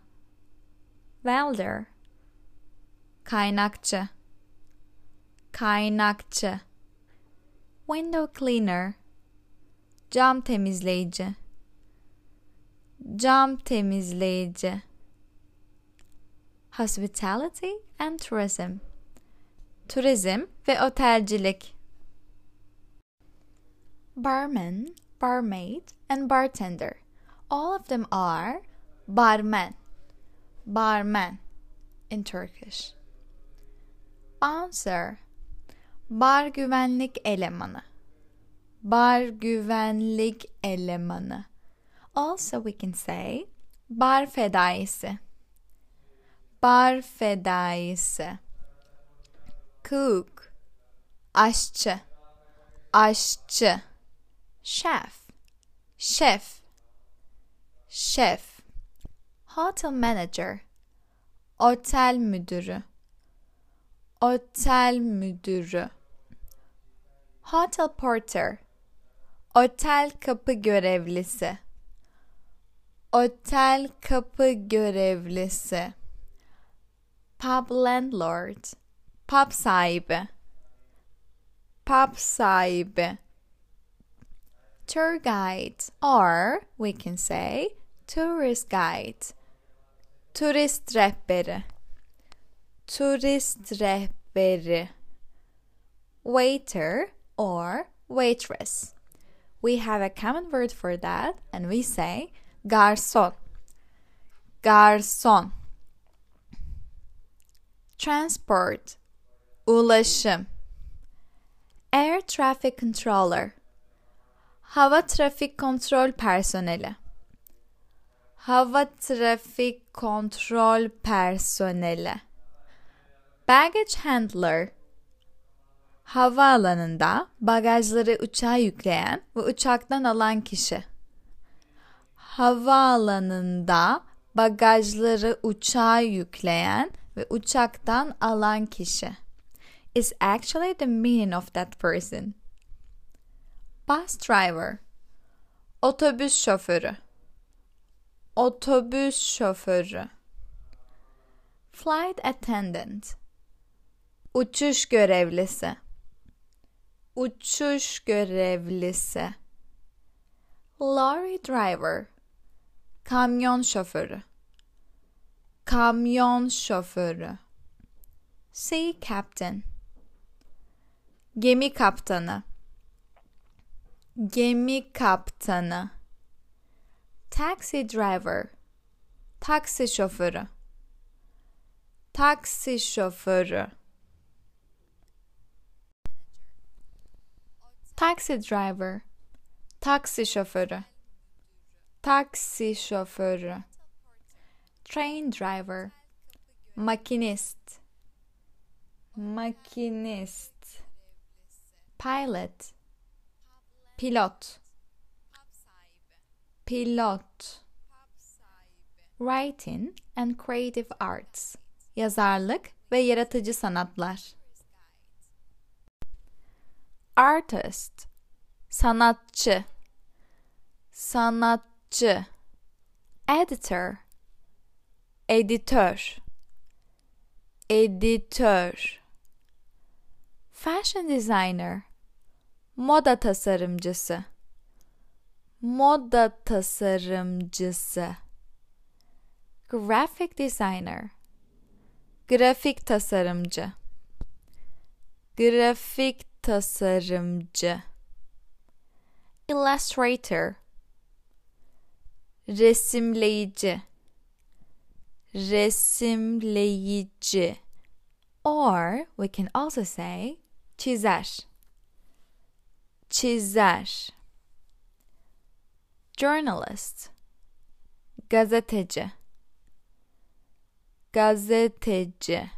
Welder. Kaynakçı. Kaynakçı. Window cleaner cam temizleyici. Cam temizleyici. Hospitality and tourism. Turizm ve otelcilik. Barman barmaid and bartender. All of them are barman barman in Turkish. Bouncer bar güvenlik elemanı bar güvenlik elemanı. Also we can say bar fedaisi. Bar fedaisi. Cook. Aşçı. Aşçı. Chef chef chef hotel manager. Otel müdürü. Otel müdürü. Hotel porter otel kapı görevlisi. Otel kapı görevlisi. Pub landlord. Pub sahibi. Pub sahibi. Tour guide. Or we can say tourist guide. Turist rehberi. Turist rehberi. Waiter or waitress we have a common word for that and we say garson garson transport. Ulaşım. Air traffic controller. Hava trafik kontrol personeli. Hava trafik kontrol personeli. Baggage handler havaalanında bagajları uçağa yükleyen ve uçaktan alan kişi. Havaalanında bagajları uçağa yükleyen ve uçaktan alan kişi. İs actually the meaning of that person. Bus driver. Otobüs şoförü. Otobüs şoförü. Flight attendant. Uçuş görevlisi uçuş görevlisi. Lorry driver. Kamyon şoförü. Kamyon şoförü. Sea captain. Gemi kaptanı. Gemi kaptanı. Taxi driver. Taksi şoförü. Taksi şoförü taxi driver. Taksi şoförü. Taksi şoförü. Train driver. Makinist. Makinist. Pilot. Pilot. Pilot. Writing and creative arts. Yazarlık ve yaratıcı sanatlar artist sanatçı sanatçı editor editör editör fashion designer moda tasarımcısı moda tasarımcısı graphic designer grafik tasarımcı grafik tasarımcı illustrator resimleyici. Resimleyici. Or we can also say çizer. Çizer. Journalist. Gazeteci. Gazeteci.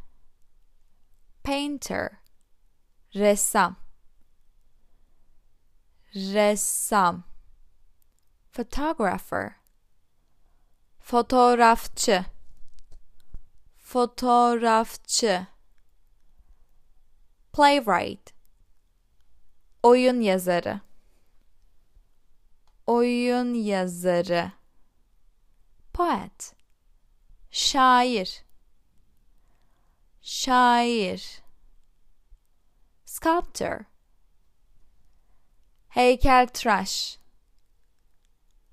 Painter ressam. Ressam. Photographer. Fotoğrafçı. Fotoğrafçı. Playwright. Oyun yazarı. Oyun yazarı. Poet. Şair. Şair sculptor. Heykeltıraş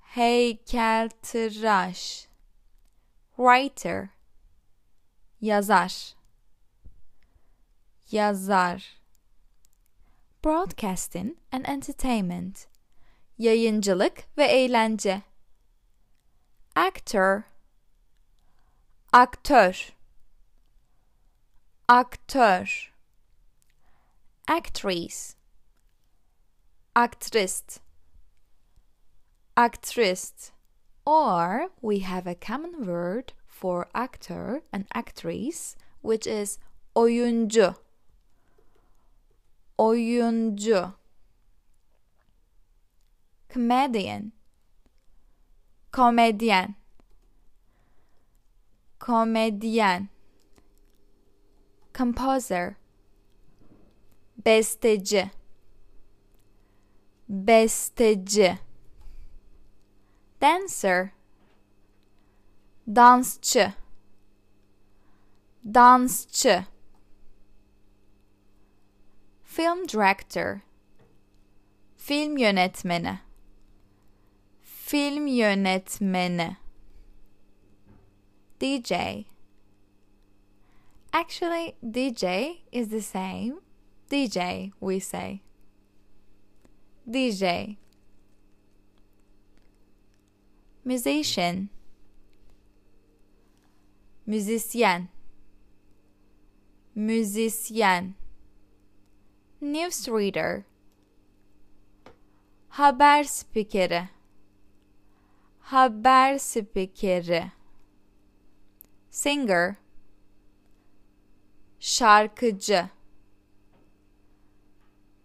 heykeltıraş writer. Yazar. Yazar. Broadcasting and entertainment. Yayıncılık ve eğlence. Actor. Aktör. Aktör actress. Actress. Actress. Or we have a common word for actor and actress which is oyuncu. Oyuncu. Comedian. Komedyen komedyen composer besteci. Besteci. Dancer. Dansçı. Dansçı. Film director. Film yönetmeni. Film yönetmeni. DJ Actually, DJ is the same. DJ, we say. DJ. Musician. Müzisyen. Müzisyen. Newsreader. Haber spikeri. Haber spikeri. Singer. Şarkıcı.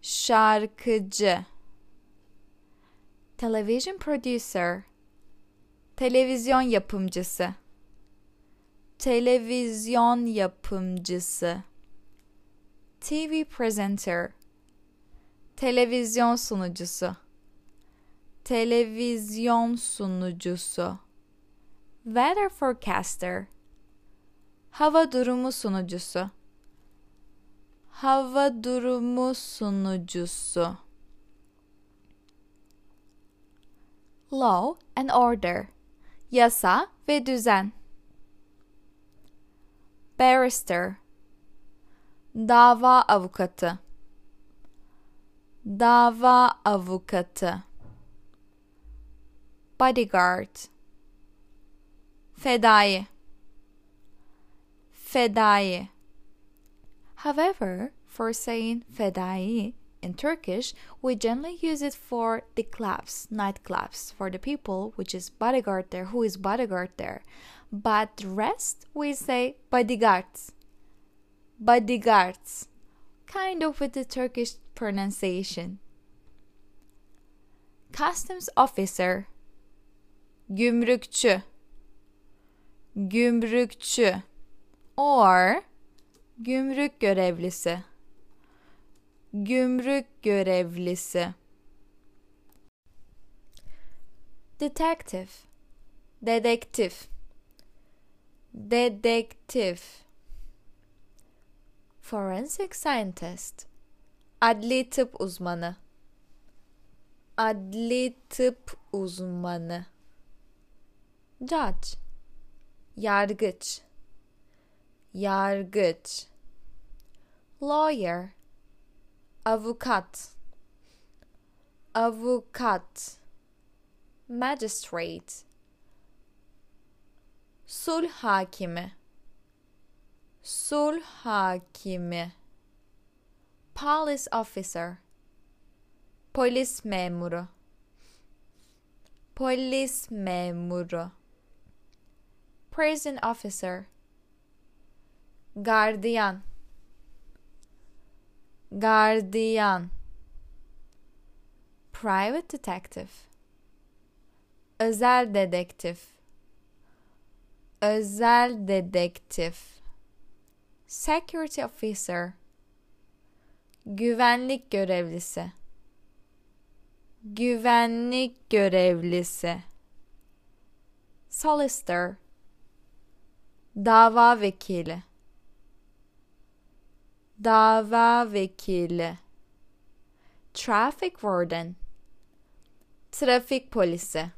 Şarkıcı. Television producer. Televizyon yapımcısı. Televizyon yapımcısı. TV presenter. Televizyon sunucusu. Televizyon sunucusu. Weather forecaster. Hava durumu sunucusu. Hava durumu sunucusu. Law and order. Yasa ve düzen. Barrister. Dava avukatı. Dava avukatı. Bodyguard. Fedai. Fedai. However, for saying fedai in Turkish, we generally use it for the clubs, nightclubs, for the people, which is bodyguard there, who is bodyguard there. But the rest, we say bodyguards. Bodyguards. Kind of with the Turkish pronunciation. Customs officer. Gümrükçü. Gümrükçü. Or gümrük görevlisi. Gümrük görevlisi. Detective. Dedektif. Dedektif. Forensic scientist. Adli tıp uzmanı. Adli tıp uzmanı. Judge. Yargıç. Yargıç. Lawyer. Avukat. Avukat. Magistrate. Sulh hakimi. Sulh hakimi. Police officer. Polis memuru. Polis memuru. Prison officer. Gardiyan. Gardiyan. Private detective. Özel dedektif. Özel dedektif. Security officer. Güvenlik görevlisi. Güvenlik görevlisi. Solicitor. Dava vekili. Dava vekili. Traffic warden. Trafik polisi.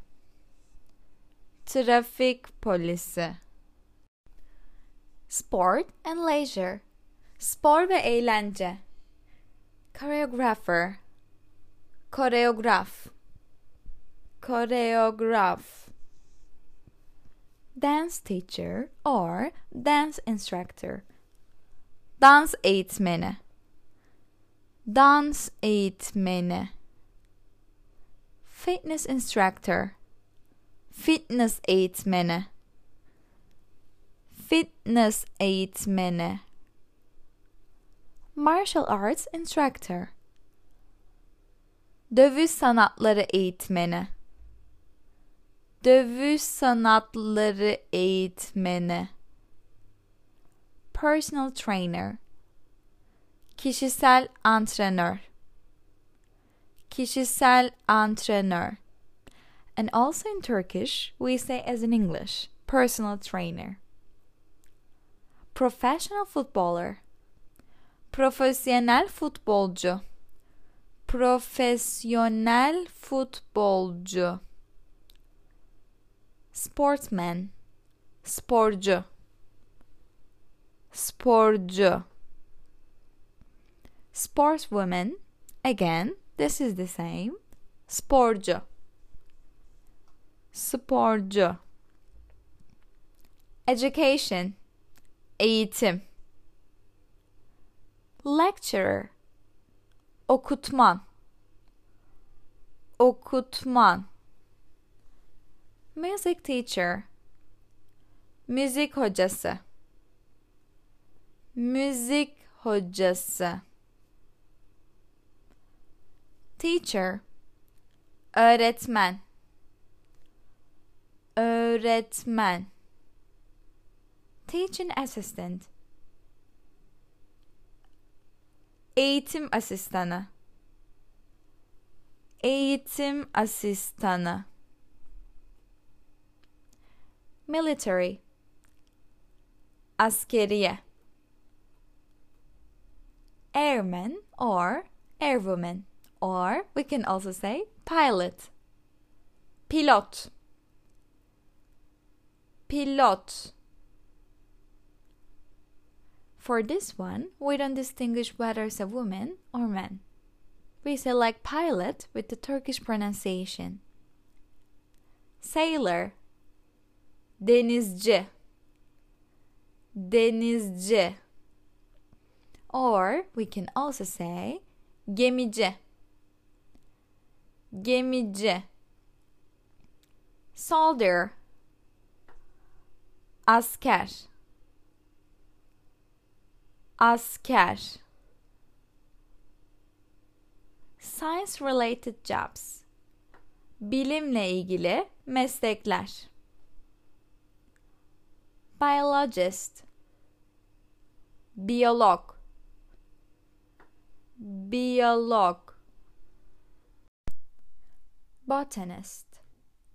Trafik polisi. Sport and leisure. Spor ve eğlence. Choreographer. Koreograf. Koreograf. Dance teacher or dance instructor. Dans eğitmeni. Dans eğitmeni. Fitness instructor. Fitness eğitmeni. Fitness eğitmeni. Martial arts instructor. Dövüş sanatları eğitmeni. Dövüş sanatları eğitmeni. Personal trainer. Kişisel antrenör. Kişisel antrenör. And also in Turkish, we say as in English, personal trainer. Professional footballer. Profesyonel futbolcu. Profesyonel futbolcu. Sportsman. Sporcu. Sporcu. Sportswoman. Again, this is the same. Sporcu. Sporcu. Education. Eğitim. Lecturer. Okutman. Okutman. Music teacher. Müzik hocası. Müzik hocası. Teacher. Öğretmen. Öğretmen. Teaching assistant. Eğitim asistanı. Eğitim asistanı. Military. Askeriye. Airman or airwoman or we can also say pilot. Pilot. Pilot. For this one, we don't distinguish whether it's a woman or man. We like pilot with the Turkish pronunciation. Sailor. Denizci. Denizci. Or we can also say gemici. Gemici. Soldier. Asker asker Science related jobs Bilimle ilgili meslekler Biologist Biyolog Biyolog Botanist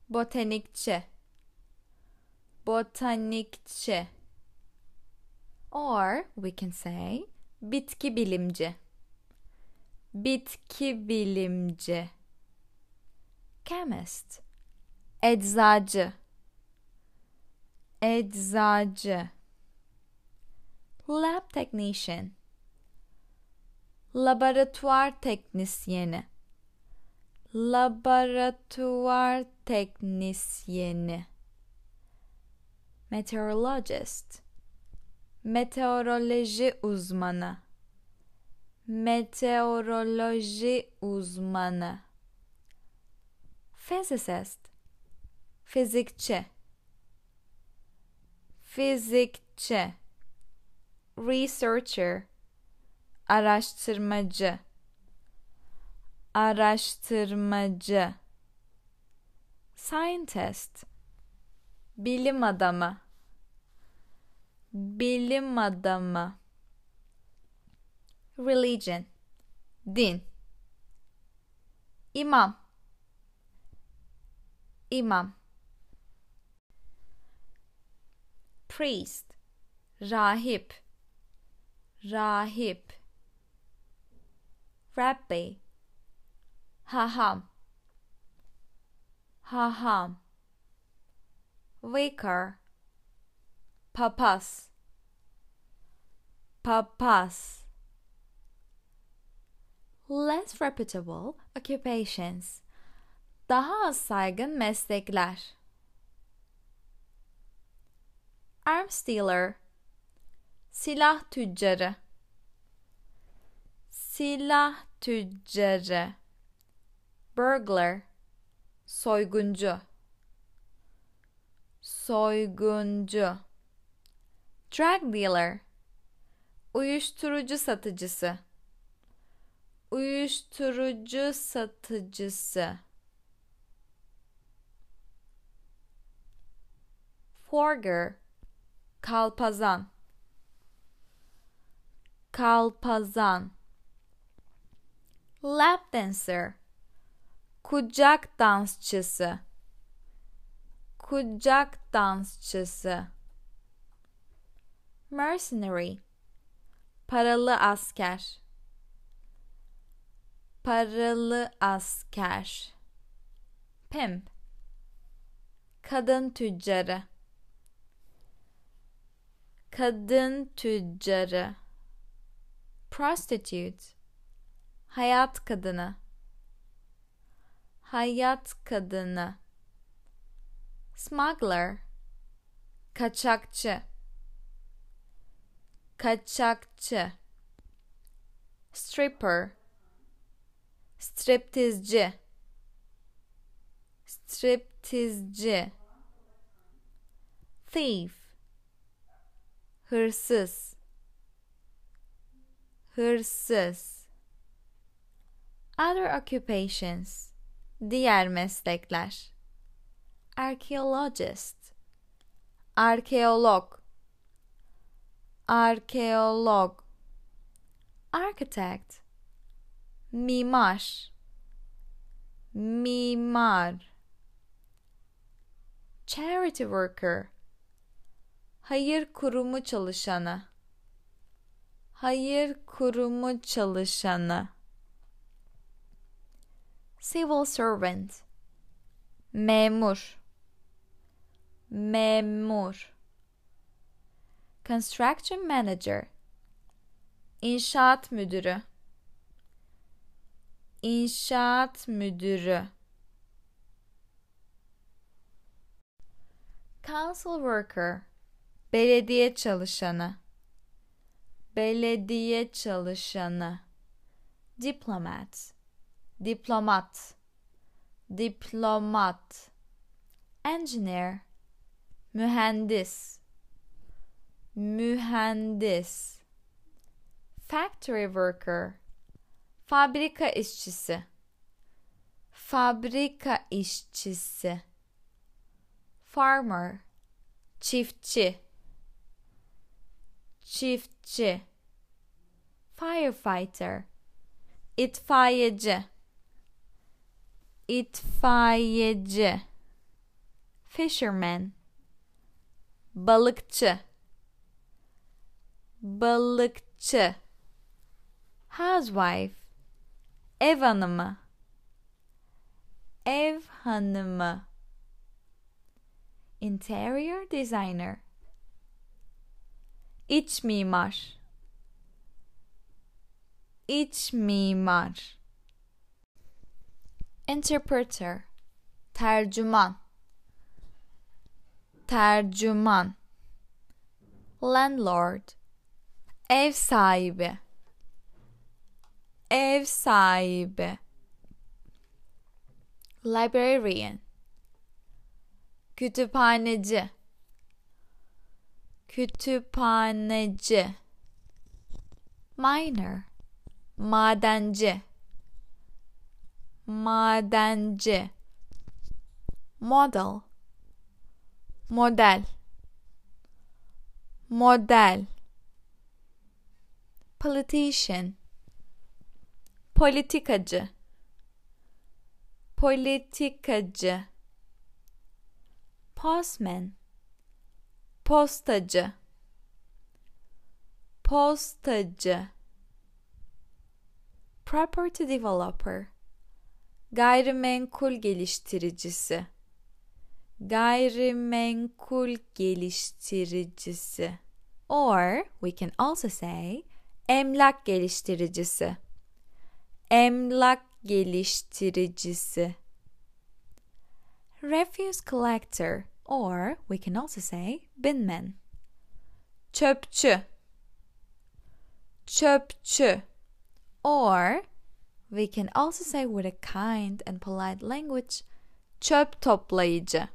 Botanikçi Botanikçi Or we can say bitki bilimci. Bitki bilimci. Chemist. Eczacı. Eczacı. Lab technician. Laboratuvar teknisyeni. Laboratuvar teknisyeni. Meteorologist Meteoroloji uzmanı. Meteoroloji uzmanı. Physicist. fizikçi fizikçi researcher araştırmacı. Araştırmacı. Scientist. Bilim adamı. Bilim adamı. Religion. Din. İmam. İmam. Priest. Rahip. Rahip rabbi. Haham. Haham. Vicar. Papaz papaz less reputable occupations. Daha az saygın meslekler. Arms dealer. Silah tüccarı. Silah tüccarı burglar soyguncu soyguncu drug dealer uyuşturucu satıcısı uyuşturucu satıcısı forger kalpazan kalpazan lap dancer. Kucak dansçısı. Kucak dansçısı. Mercenary. Paralı asker. Paralı asker. Pimp. Kadın tüccarı. Kadın tüccarı. Prostitute hayat kadını. Hayat kadını. Smuggler. Kaçakçı. Kaçakçı. Stripper. Striptizci. Striptizci. Thief. Hırsız. Hırsız other occupations. Diğer meslekler. Archaeologist. Arkeolog. Arkeolog. Architect. Mimar. Mimar. Charity worker. Hayır kurumu çalışanı. Hayır kurumu çalışanı civil servant. Memur. Memur. Construction manager. İnşaat müdürü. İnşaat müdürü. Council worker. Belediye çalışanı. Belediye çalışanı. Diplomat diplomat. Diplomat. Engineer. Mühendis. Mühendis. Factory worker. Fabrika işçisi. Fabrika işçisi. Farmer. Çiftçi. Çiftçi. Firefighter. İtfaiyeci itfaiyeci fisherman balıkçı balıkçı housewife ev hanımı ev hanımı interior designer iç mimar iç mimar interpreter. Tercüman. Tercüman. Landlord. Ev sahibi. Ev sahibi. Librarian. Kütüphaneci. Kütüphaneci. Miner madenci madenci. Model. Model. Model. Politician. Politikacı. Politikacı. Postman. Postacı. Postacı. Property developer gayrimenkul geliştiricisi. Gayrimenkul geliştiricisi. Or we can also say emlak geliştiricisi. Emlak geliştiricisi. Refuse collector or we can also say binman çöpçü. Çöpçü. Or we can also say with a kind and polite language çöp toplayıcı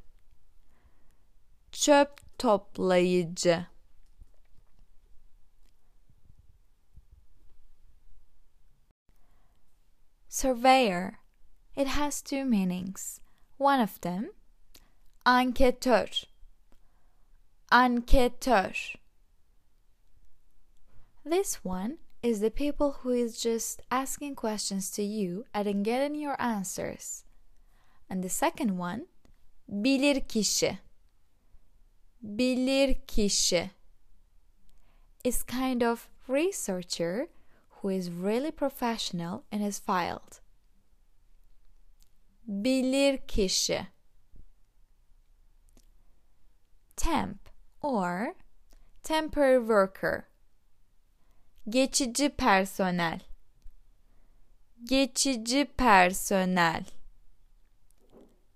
çöp toplayıcı Surveyor. It has two meanings. One of them, anketör. Anketör. This one is the people who is just asking questions to you and getting your answers. And the second one, bilir kişi. Bilir kişi is kind of researcher who is really professional in his field. Bilir kişi. Temp or temporary worker. Geçici personel. Geçici personel.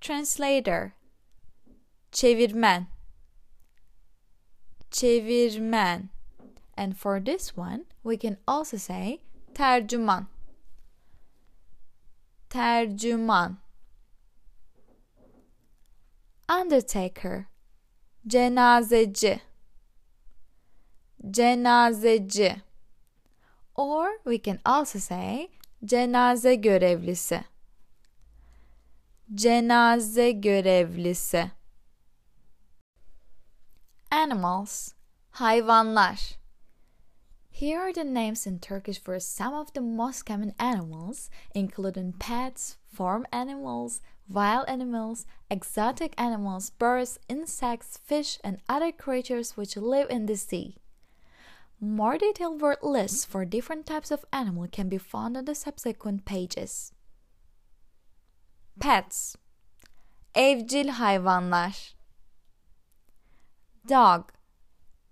Translator. Çevirmen. Çevirmen. And for this one, we can also say tercüman. Tercüman. Undertaker. Cenazeci. Cenazeci. Or we can also say cenaze görevlisi. Cenaze görevlisi. Animals. Hayvanlar. Here are the names in Turkish for some of the most common animals, including pets, farm animals, wild animals, exotic animals, birds, insects, fish, and other creatures which live in the sea. More detailed word lists for different types of animal can be found on the subsequent pages. Pets. Evcil hayvanlar. Dog.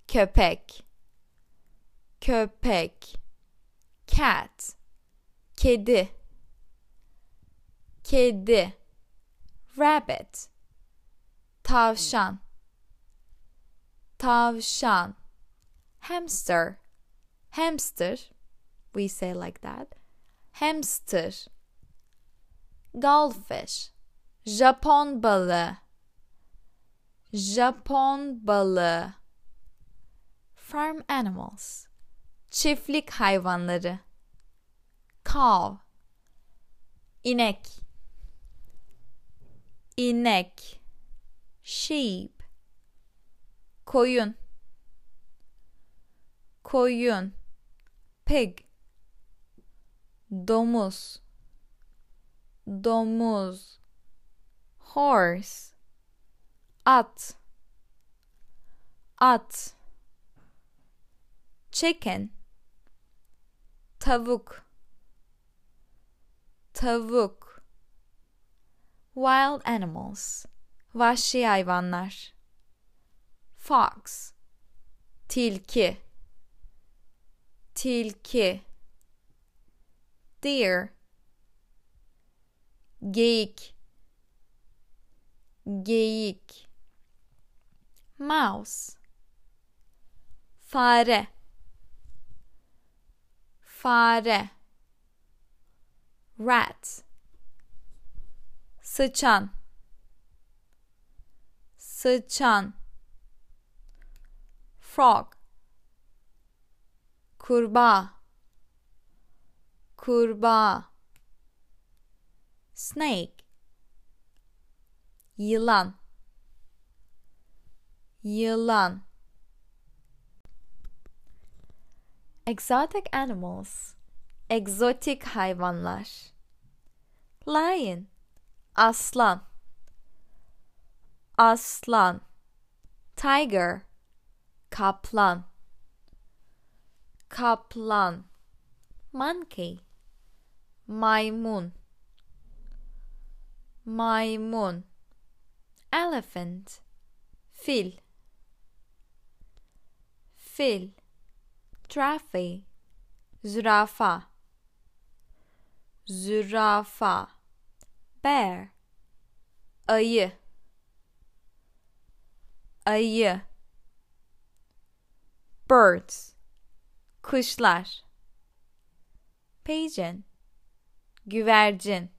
Köpek. Köpek. Cat. Kedi. Kedi. Rabbit. Tavşan. Tavşan hamster hamster we say like that hamster goldfish Japon balığı Japon balığı farm animals Çiftlik hayvanları. Cow. İnek. İnek. Sheep. Koyun. Koyun. Pig. Domuz. Domuz. Horse. At. At. Chicken tavuk tavuk wild animals vahşi hayvanlar fox tilki tilki. Deer. Geyik. Geyik. Mouse. Fare. Fare. Rat. Sıçan. Sıçan. Frog kurbağa. Kurbağa. Snake. Yılan. Yılan. Exotic animals. Egzotik hayvanlar. Lion. Aslan. Aslan. Tiger. Kaplan kaplan monkey maymun maymun elephant fil fil giraffe zürafa zürafa bear ayı ayı birds kuşlar pigeon güvercin.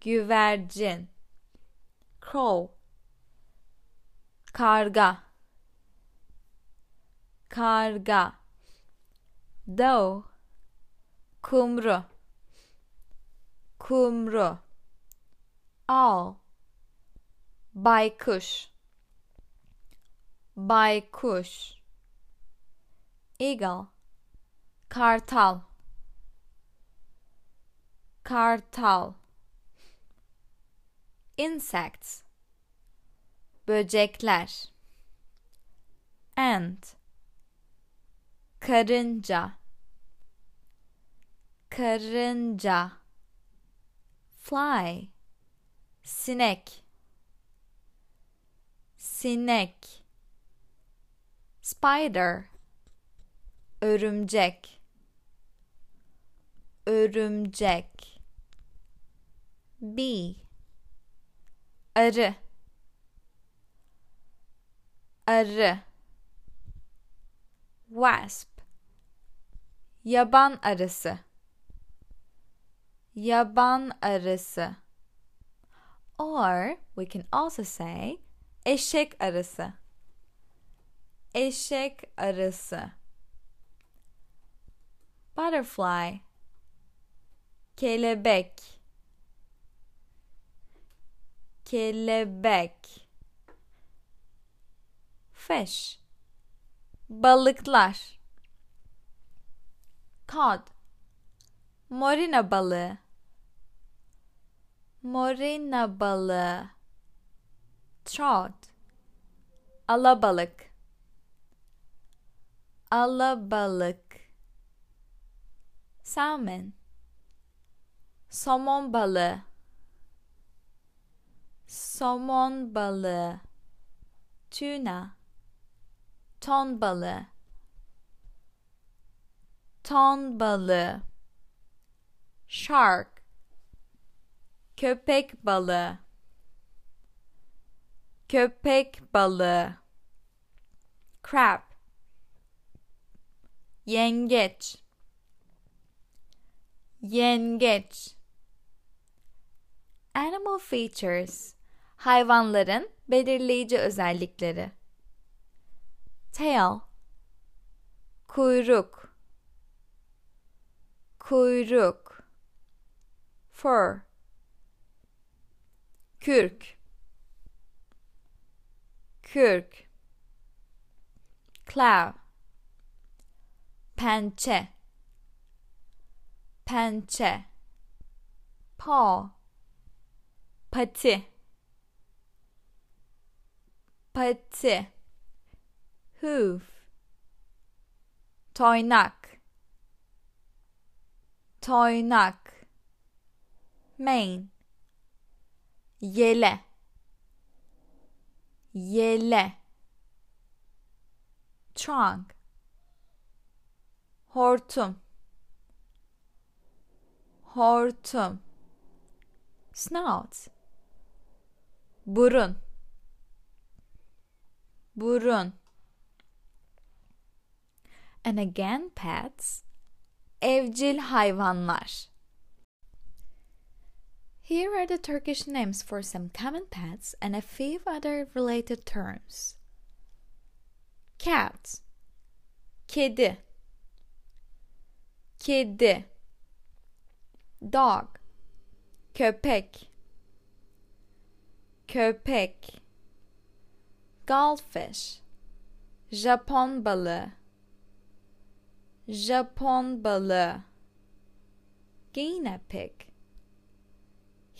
Güvercin. Crow karga. Karga. Doe kumru. Kumru. Owl baykuş. Baykuş eagle. Kartal. Kartal. İnsects. Böcekler. Ant. Karınca. Karınca. Fly. Sinek. Sinek. Spider örümcek. Örümcek. Bee. Arı. Arı. Wasp. Yaban arısı. Yaban arısı. Or we can also say eşek arısı. Eşek arısı butterfly. Kelebek. Kelebek. Fish. Balıklar. Cod. Morina balığı. Morina balığı. Trout. Alabalık. Alabalık salmon. Somon balığı somon balığı tuna. Ton balığı ton balığı shark. Köpek balığı köpek balığı crab. Yengeç yengeç. Animal features hayvanların belirleyici özellikleri. Tail. Kuyruk. Kuyruk. Fur. Kürk. Kürk. Claw. Pençe pençe. Paw. Pati. Pati. Hoof. Toynak. Toynak. Mane yele. Yele. Trunk. Hortum hortum. Snout. Burun. Burun. And again pets. Evcil hayvanlar. Here are the Turkish names for some common pets and a few other related terms. Cat. Kedi. Kedi Dog. Köpek. Köpek. Goldfish. Japon balığı Japon balığı Guinea pig.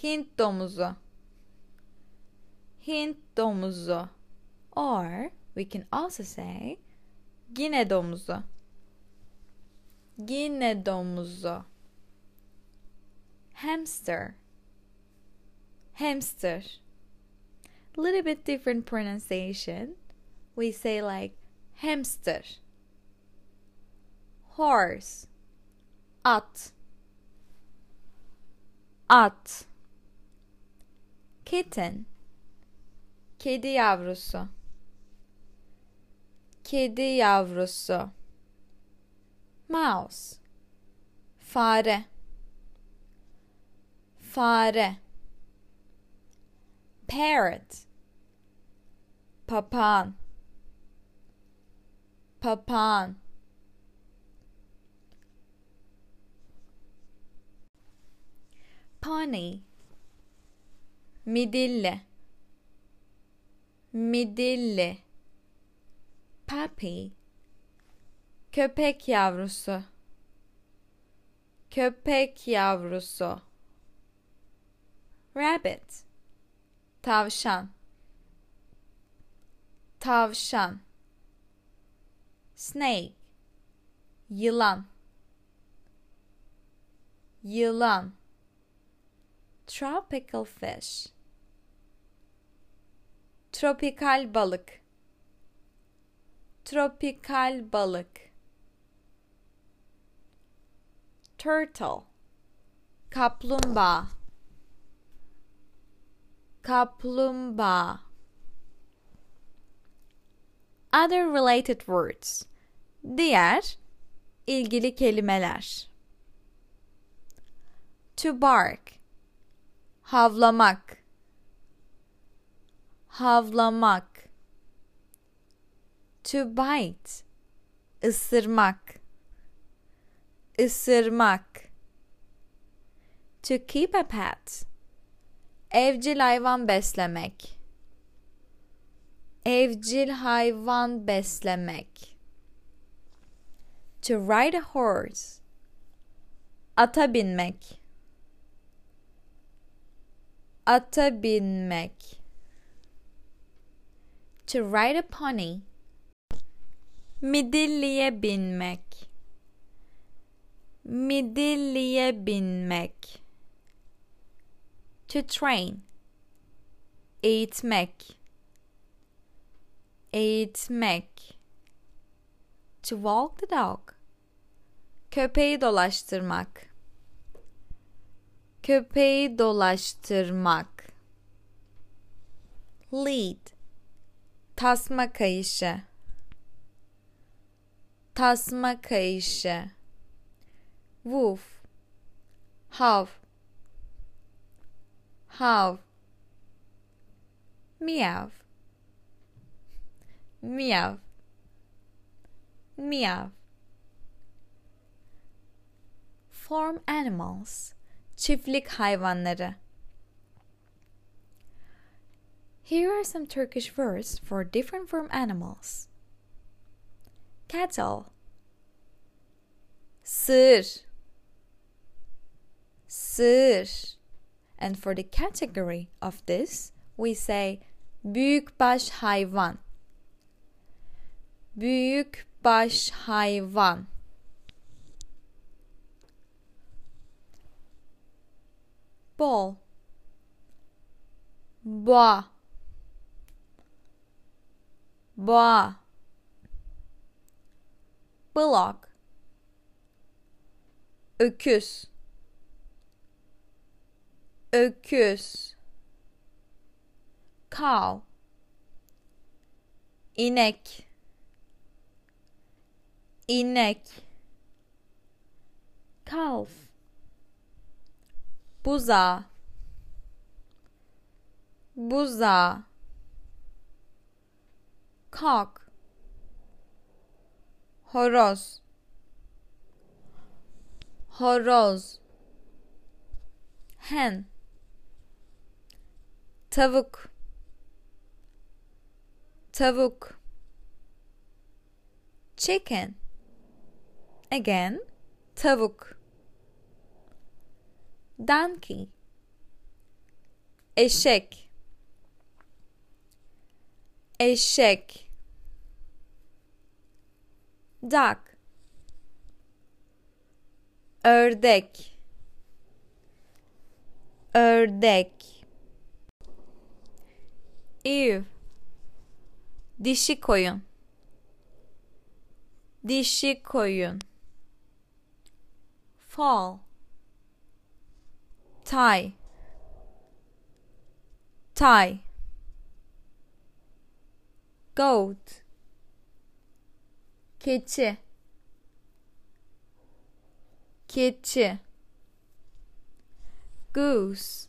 Hint domuzu. Hint domuzu. Or we can also say Gine domuzu. Gine domuzu Hamster. Hamster. Little bit different pronunciation. We say like hamster, horse, at, at, kitten, kedi yavrusu, kedi yavrusu, mouse, fare, fare, parrot, papağan papağan pony midilli midilli puppy köpek yavrusu. Köpek yavrusu rabbit. Tavşan. Tavşan. Snake. Yılan. Yılan. Tropical fish. Tropikal balık. Tropikal balık. Turtle. Kaplumbağa kaplumbağa Other related words. Diğer ilgili kelimeler. To bark. Havlamak. Havlamak. To bite. Isırmak. Isırmak. To keep a pet. Evcil hayvan beslemek Evcil hayvan beslemek. To ride a horse. Ata binmek. Ata binmek. To ride a pony. Midilliye binmek. Midilliye binmek. To train. Eğitmek. Eğitmek. To walk the dog. Köpeği dolaştırmak. Köpeği dolaştırmak. Lead. Tasma kayışı. Tasma kayışı. Woof. Hav hav meow Meow. Meow. Farm animals. Çiftlik hayvanları. Here are some Turkish words for different farm animals. Cattle. Sığır. Sığır. And for the category of this, we say büyükbaş hayvan büyük baş hayvan bol. Boğa boğa bullock öküz öküz. Cow inek. İnek. Calf buza. Buza. Cock horoz. Horoz. Hen tavuk. Tavuk. Chicken. Again tavuk. Donkey. Eşek. Eşek. Duck. Ördek. Ördek ewe dişi koyun. Dişi koyun. Fall. Tie. Tie. Goat. Keçi. Keçi. Goose.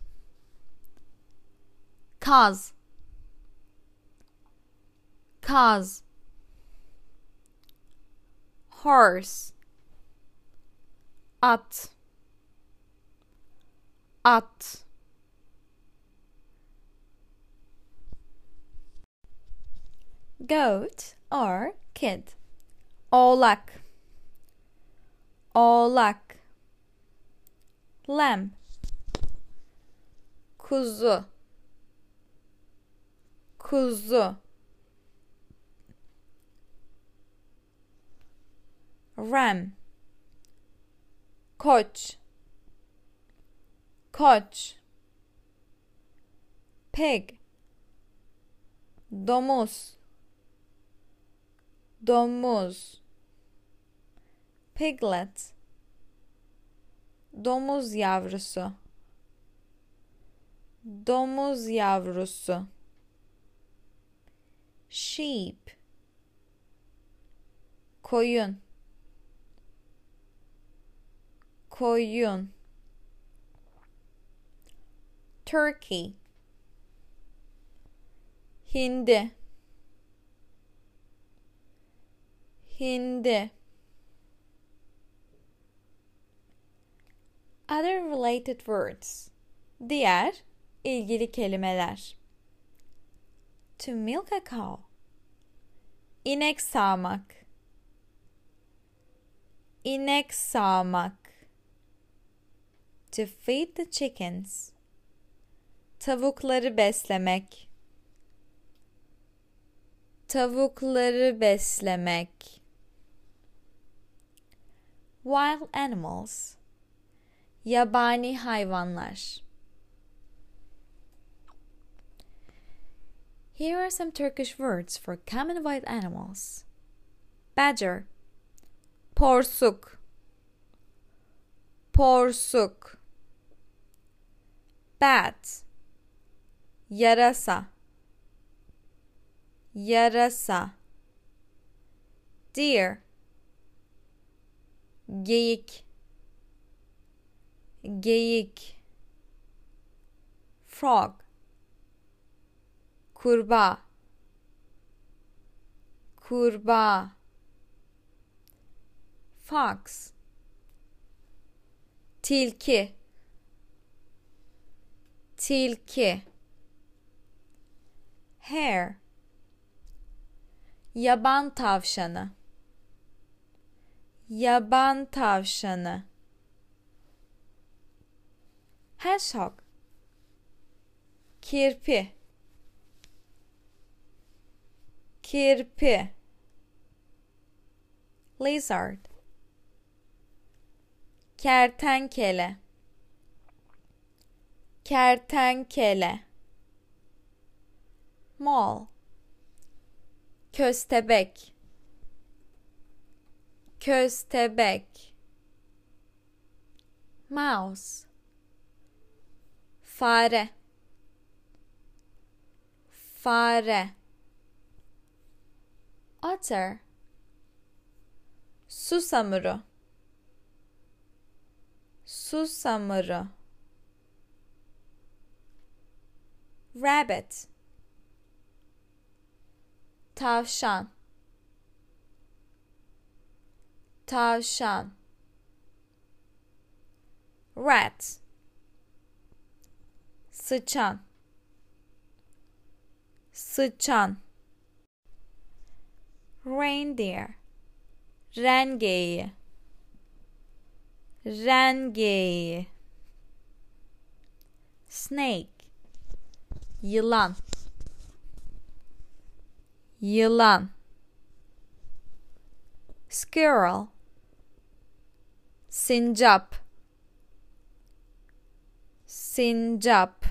Kaz kaz horse at at. Goat or kid? Oğlak oğlak lamb. Kuzu. Kuzu ram koç. Koç. Pig. Domuz. Domuz. Piglet. Domuz yavrusu. Domuz yavrusu. Sheep. Koyun koyun. Turkey. Hindi. Hindi. Other related words. Diğer ilgili kelimeler. To milk a cow. İnek sağmak. İnek sağmak to feed the chickens. Tavukları beslemek. Tavukları beslemek. Wild animals. Yabani hayvanlar. Here are some Turkish words for common wild animals. Badger. Porsuk. Porsuk Bat. Yarasa. Yarasa. Deer. Geyik. Geyik. Frog. Kurbağa. Kurbağa. Fox. Tilki tilki. Hare. Yaban tavşanı. Yaban tavşanı. Hedgehog. Kirpi. Kirpi. Lizard. Kertenkele kertenkele. Mole köstebek. Köstebek. Mouse. Fare. Fare. Otter. Susamuru. Susamuru rabbit. Tavşan. Tavşan. Rat. Sıçan. Sıçan. Reindeer. Rengeyi. Rengeyi. Snake yılan. Yılan. Squirrel. Sincap. Sincap.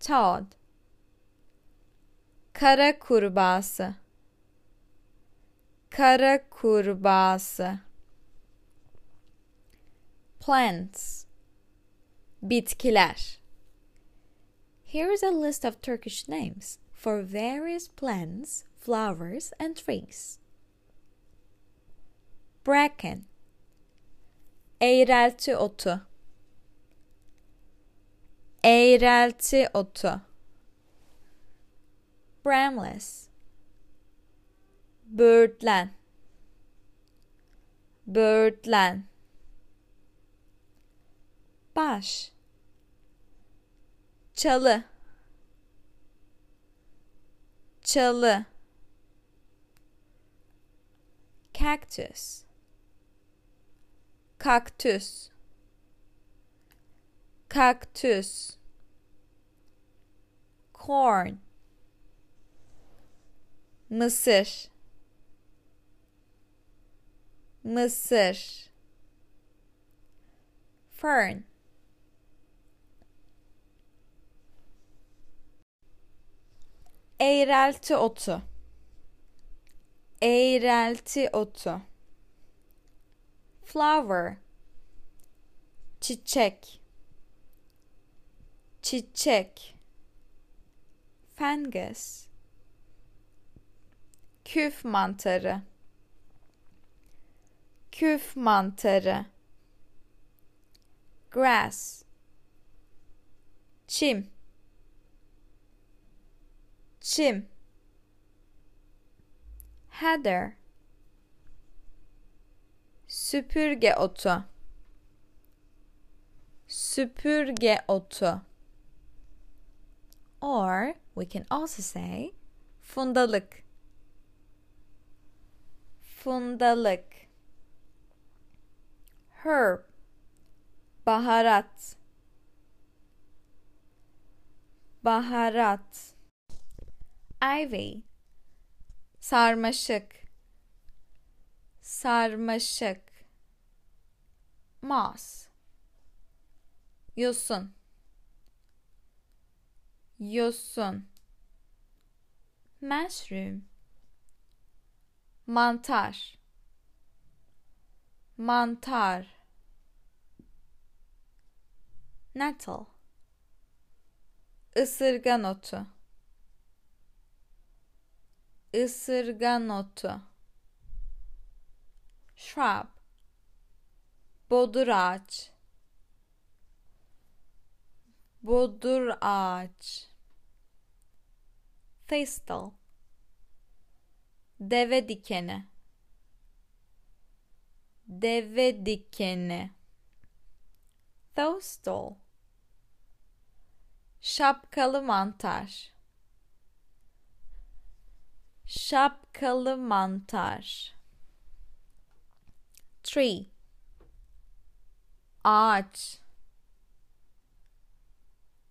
Toad. Kara kurbağası. Kara kurbağası. Plants. Bitkiler Here is a list of Turkish names for various plants, flowers, and trees. Bracken. Eğrelti otu. Eğrelti otu. Bramless. Böğürtlen Böğürtlen Baş Çalı. Çalı. Cactus. Kaktüs Kaktüs Corn. Mısır. Mısır. Fern Eğrelti otu. Eğrelti otu. Flower. Çiçek. Çiçek. Fungus Küf mantarı. Küf mantarı. Grass. Çim çim. Heather. Süpürge otu. Süpürge otu. Or we can also say fundalık. Fundalık. Herb. Baharat. Baharat ivy. Sarmaşık. Sarmaşık. Moss. Yosun. Yosun. Mushroom. Mantar. Mantar. Nettle. Isırgan otu ısırgan otu shrub bodur ağaç. Bodur ağaç. Thistle. Deve dikeni. Deve dikeni. Thistle. Şapkalı mantar Şapkalı mantar. Tree. Ağaç.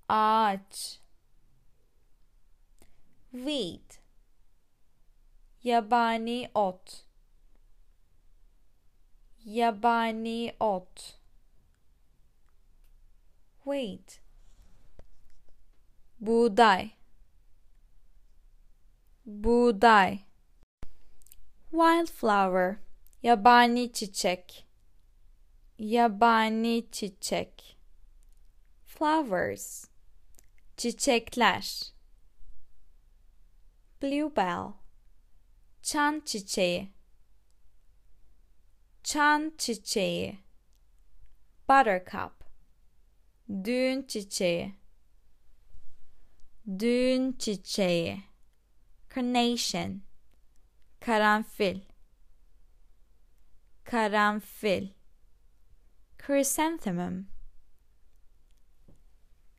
Ağaç. Weed. Yabani ot. Yabani ot. Wheat. Buğday buğday. Wildflower. Yabani çiçek. Yabani çiçek. Flowers. Çiçekler. Bluebell. Çan çiçeği. Çan çiçeği. Buttercup. Düğün çiçeği. Düğün çiçeği. Carnation. Karanfil. Karanfil. Chrysanthemum.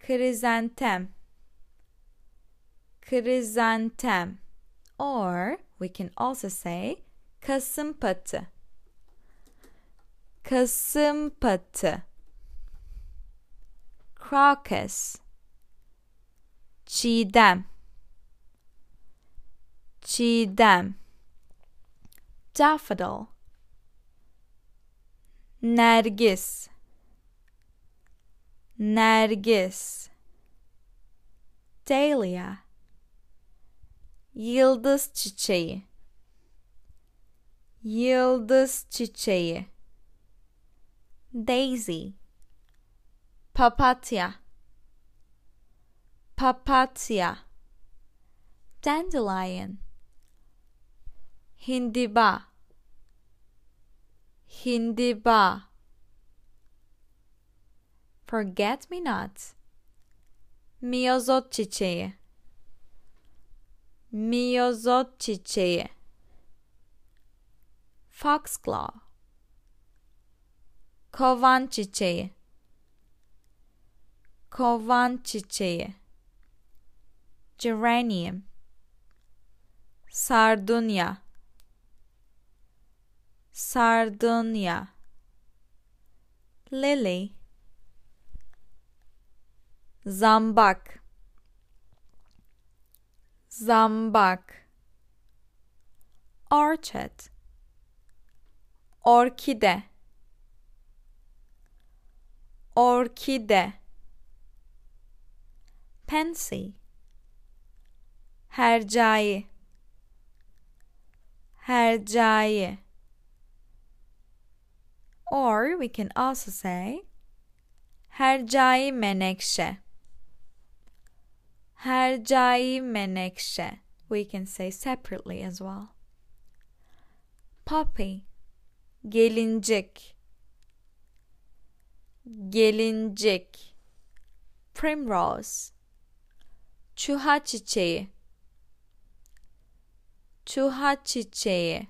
Chrysanthemum. Chrysanthemum. Or we can also say kasım patı. Kasım patı. Crocus. Çiğdem. Çiğdem. Daffodil. Nergis. Nergis. Dahlia. Yıldız çiçeği. Yıldız çiçeği. Daisy. Papatya. Papatya. Dandelion hindi ba? Hindi ba? Forget me not. Miozotchiche miozotchiche Foxglove. kovanchiche. Kovanchiche. Geranium. Sardunya. Sardunya. Lily. Zambak. Zambak. Orchid. Orkide. Orkide. Pansy. Hercai. Hercai. Or we can also say hercai menekşe. Hercai menekşe. We can say separately as well. Poppy. Gelincik. Gelincik. Primrose. Çuha çiçeği. Çuha çiçeği.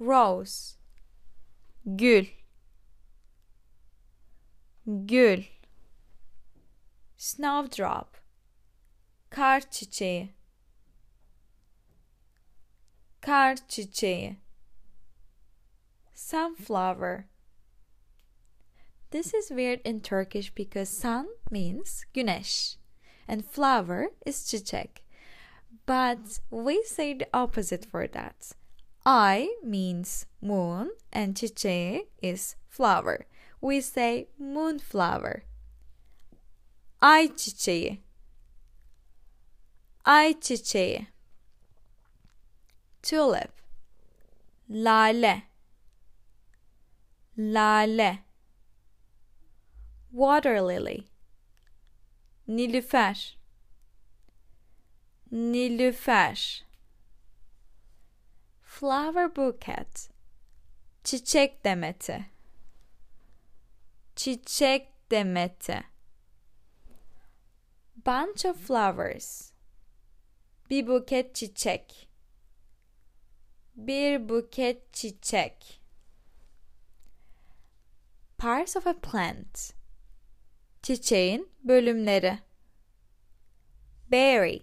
Rose. Gül. Gül. Snowdrop. Kar çiçeği. Kar çiçeği. Sunflower. This is weird in Turkish because sun means güneş and flower is çiçek. But we say the opposite for that. I means moon and çiçeği is flower. We say moonflower. Ay çiçeği. Ay çiçeği. Tulip. Lale. Lale. Water lily. Nilüfer. Nilüfer. Flower bouquet. Çiçek demeti. Çiçek demeti. Bunch of flowers. Bir buket çiçek. Bir buket çiçek. Parts of a plant. Çiçeğin bölümleri. Berry.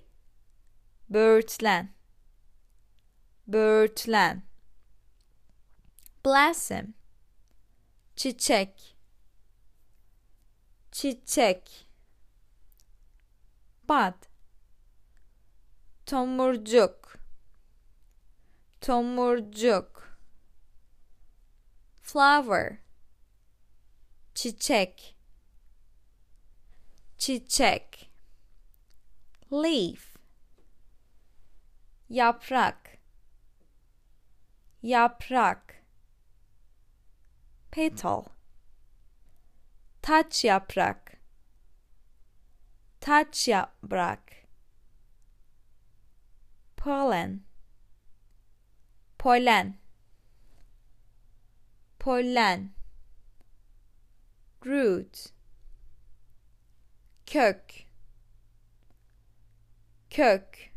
Böğürtlen. Böğürtlen. Blossom. Çiçek. Çiçek. Bud. Tomurcuk. Tomurcuk. Flower. Çiçek. Çiçek. Leaf. Yaprak. Yaprak. Petal. Taç yaprak. Taç yaprak. Pollen. Polen. Pollen. Root. Kök. kök.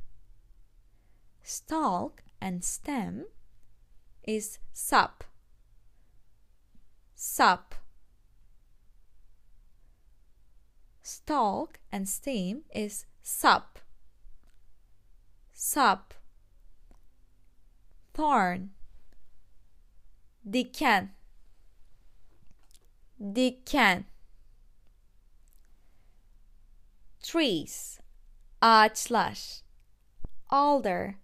Stalk and stem is sap. Sap. Stalk and stem is sap. Sap. Thorn. Diken. Diken. Trees. Ağaçlar. Alder.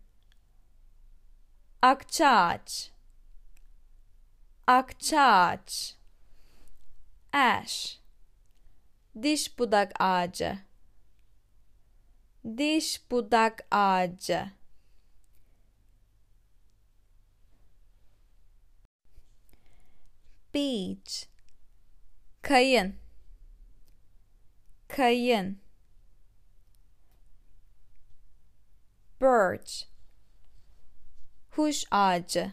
Akçaağaç. Akçaağaç. Ash. Diş budak ağacı. Diş budak ağacı. Beach. Kayın. Kayın. Birch. Huş ağacı.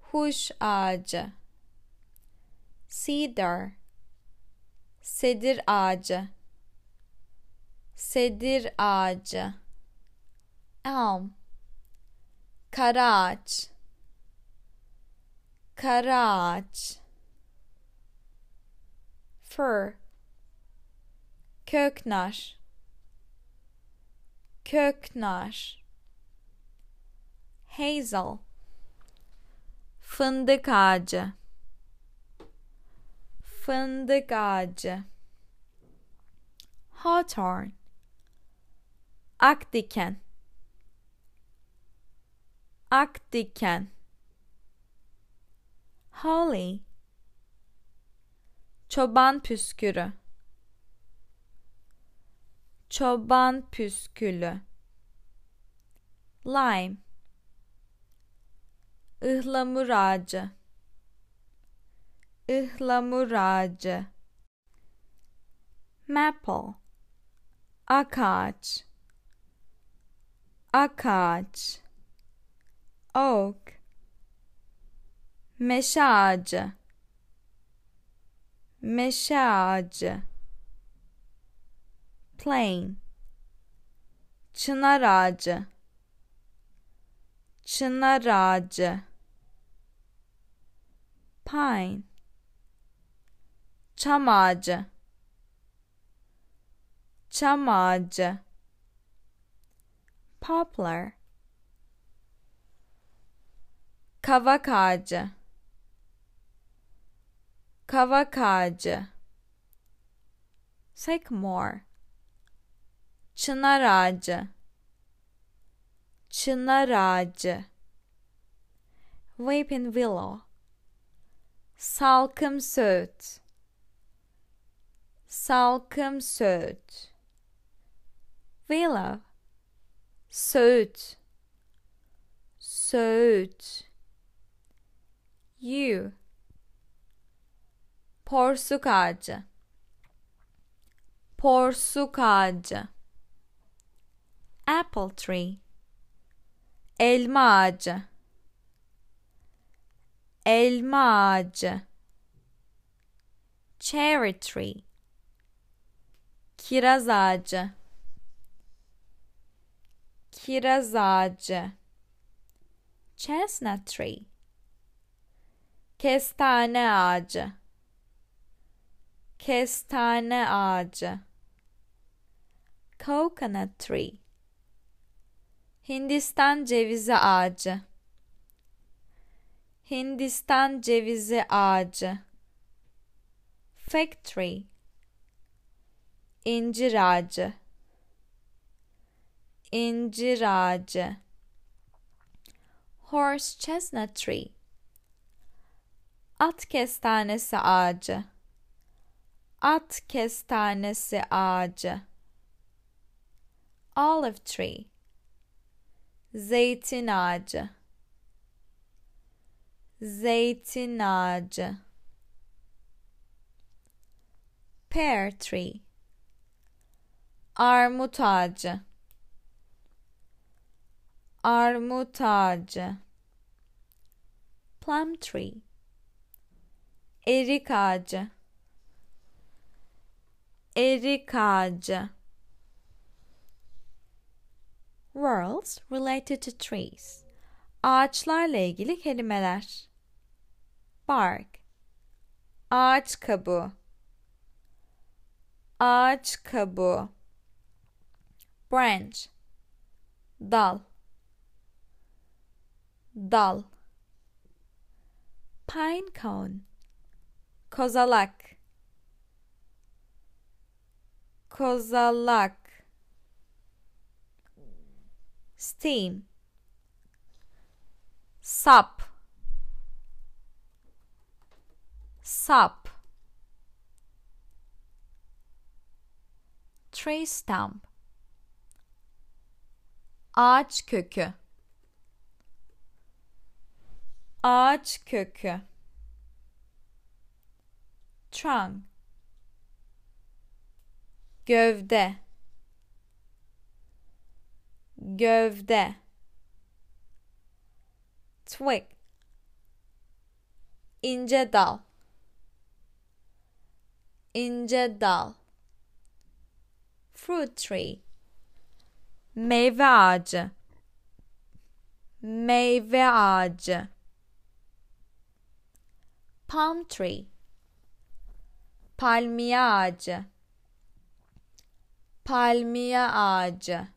Huş ağacı. Cedar. Sedir ağacı. Sedir ağacı. Elm. Kara ağaç. Kara ağaç. Fir. Köknar. Köknar. Hazel. Fındık ağacı. Fındık ağacı. Hawthorn. Akdiken. Akdiken. Holly. Çoban püskürü. Çoban püskülü. Lime. Ihlamur ağacı. Ihlamur ağacı. Maple. Akaç. Akaç. Oak. Meşe ağacı. Meşe ağacı. Plain. Çınar ağacı. Çınar ağacı. Pine. Çam ağacı. Çam ağacı. Poplar. Kavak ağacı. Kavak ağacı. Sycamore. Çınar ağacı. Çınar ağacı. Weeping willow. Salkım söğüt. Salkım söğüt. Willow. Söğüt. Söğüt. You. Porsuk ağacı. Porsuk ağacı. Apple tree. Elma ağacı. Elma ağacı. Cherry tree. Kiraz ağacı. Kiraz ağacı. Chestnut tree. Kestane ağacı. Kestane ağacı. Coconut tree. Hindistan cevizi ağacı. Hindistan cevizi ağacı. Tree. İncir ağacı. İncir ağacı. Horse chestnut tree. At kestanesi ağacı. At kestanesi ağacı. Olive tree. Zeytin ağacı. Zeytin ağacı. Pear tree. Armut ağacı. Armut ağacı. Plum tree. Erik ağacı. Erik ağacı. Words related to trees. Ağaçlarla ilgili kelimeler. Bark. Ağaç kabuğu. Ağaç kabuğu. Branch. Dal. Dal. Pine cone. Kozalak. Kozalak. Steam. Sap. Sap. Tree stump. Ağaç kökü. Ağaç kökü. Trunk. Gövde. Gövde. Twig. İnce dal. İnce dal. Fruit tree. Meyve ağacı. Meyve ağacı. Palm tree. Palmiye ağacı. Palmiye ağacı.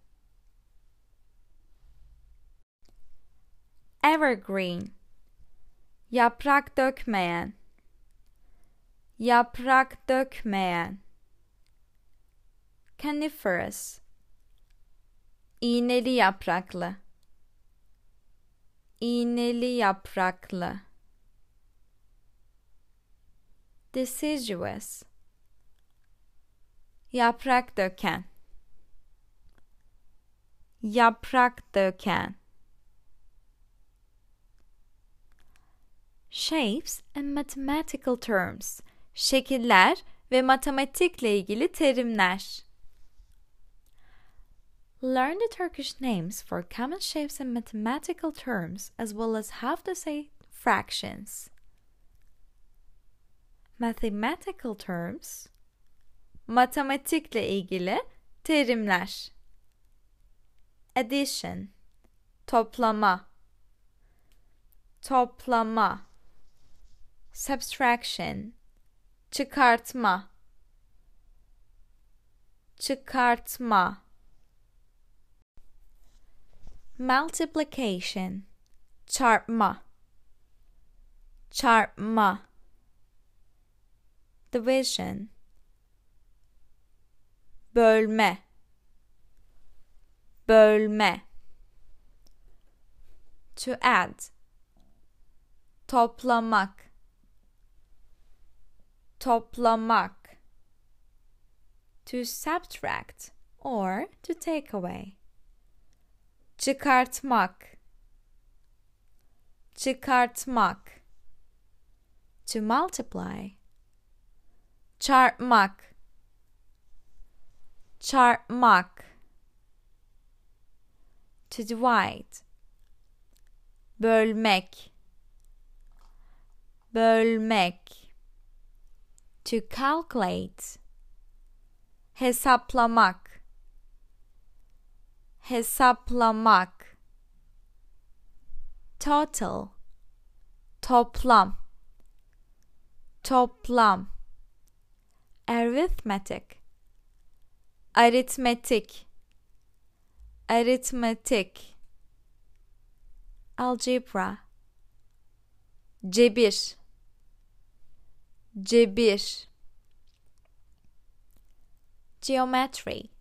Evergreen. Yaprak dökmeyen. Yaprak dökmeyen. Coniferous. İğneli yapraklı. İğneli yapraklı. Deciduous. Yaprak döken. Yaprak döken. Shapes and mathematical terms. Şekiller ve matematikle ilgili terimler. Learn the Turkish names for common shapes and mathematical terms as well as how to say fractions. Mathematical terms Matematikle ilgili terimler. Addition Toplama Toplama Subtraction Çıkartma. Çıkartma. Multiplication. Çarpma. Çarpma. Division. Bölme. Bölme. To add. Toplamak toplamak to subtract or to take away. Çıkartmak çıkartmak to multiply. Çarpmak çarpmak to divide. Bölmek bölmek to calculate. Hesaplamak. Hesaplamak. Total. Toplam. Toplam. Arithmetic. Aritmetik aritmetik algebra. Cebir cebir. Geometry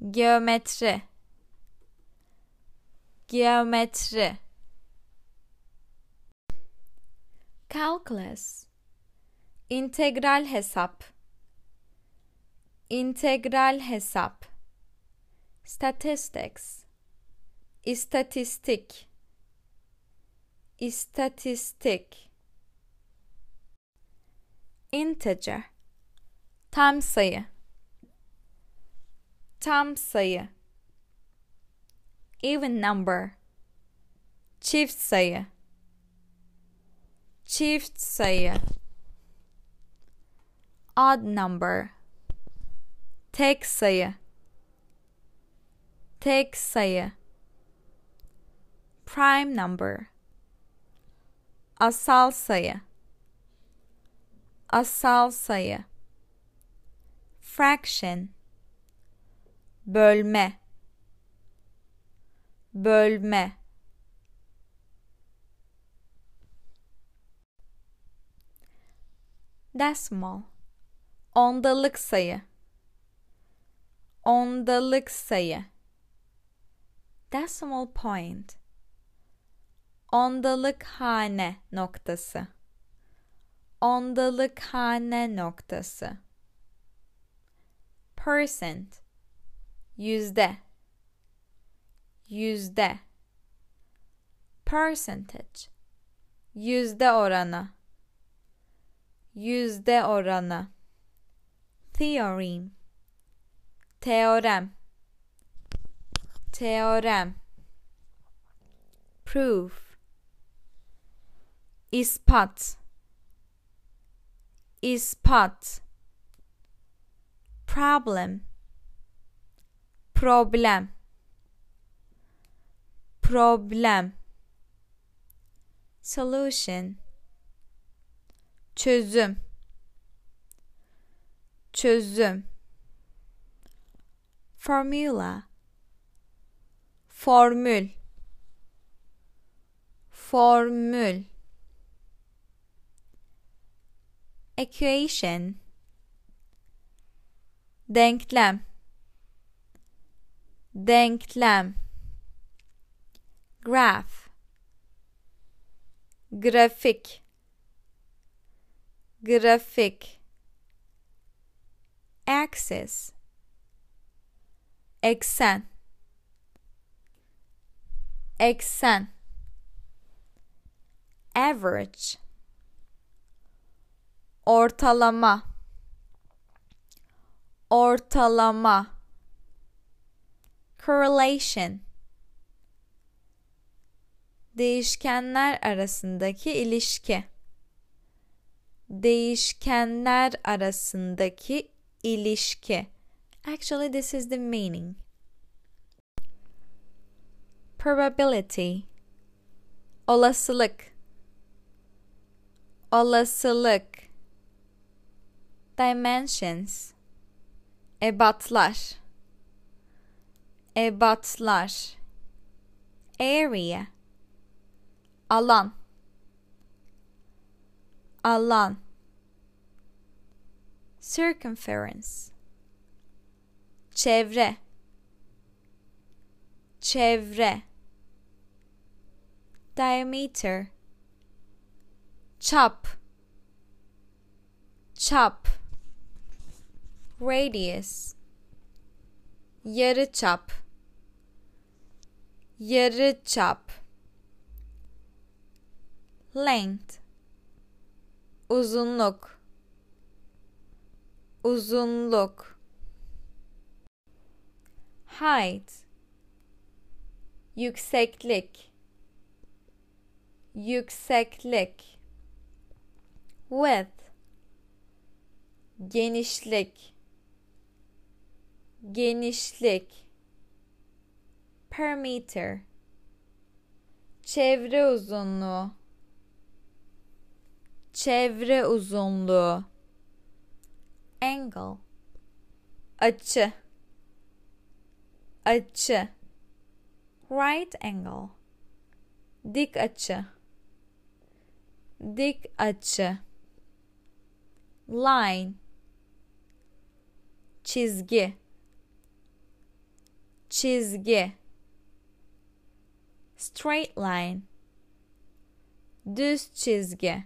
geometri. Geometri. Calculus. İntegral hesap. İntegral hesap. Statistics. İstatistik. İstatistik integer. Tam sayı. Tam sayı. Even number. Çift sayı. Çift sayı. Odd number. Tek sayı. Tek sayı. Prime number. Asal sayı asal sayı. Fraction. Bölme. Bölme. Decimal. Ondalık sayı. Ondalık sayı. Decimal point. Ondalık hane noktası ondalık hane noktası. Percent. Yüzde. Yüzde. Percentage. Yüzde oranı. Yüzde oranı. Theorem. Teorem. Teorem. Proof. İspat ispat problem. Problem. Problem. Solution. Çözüm. Çözüm. Formula. Formül. Formül equation. Denklem denklem graph. Grafik. Grafik. Axis. Eksen eksen average ortalama. Ortalama. Correlation. Değişkenler arasındaki ilişki. Değişkenler arasındaki ilişki. Actually this is the meaning. Probability. Olasılık. Olasılık dimensions. Ebatlar. Ebatlar. Area. Alan. Alan. Circumference. Çevre. Çevre. Diameter. Çap. Çap radius yarı çap yarı çap length uzunluk uzunluk height yükseklik yükseklik width genişlik genişlik perimeter çevre uzunluğu çevre uzunluğu angle açı açı right angle dik açı dik açı line çizgi çizgi. Straight line. Düz çizgi.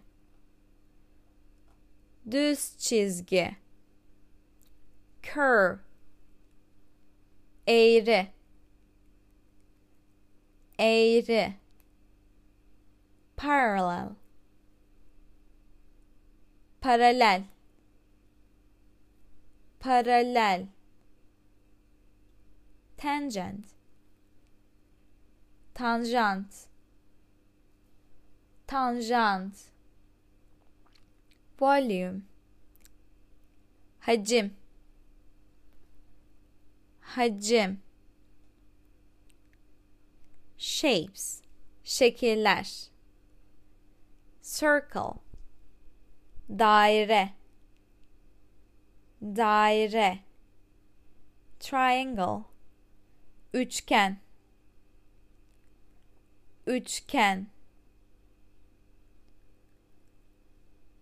Düz çizgi. Curve. Eğri. Eğri. Parallel. Paralel. Paralel tangent tanjant tanjant volume hacim hacim shapes şekiller circle daire daire triangle üçgen. Üçgen.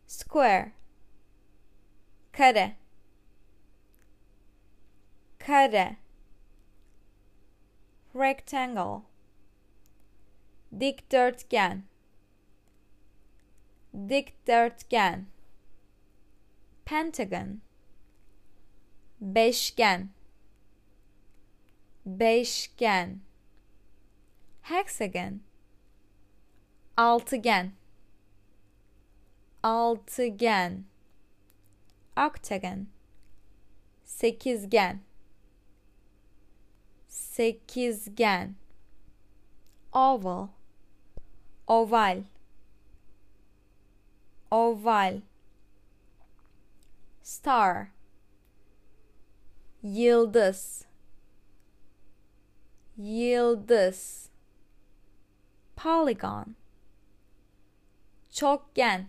Square. Kare. Kare. Rectangle. Dikdörtgen. Dikdörtgen. Pentagon. Beşgen beşgen. Hexagon altıgen. Altıgen. Octagon sekizgen. Sekizgen. Oval. Oval. Oval. Star. Yıldız yıldız polygon. Çokgen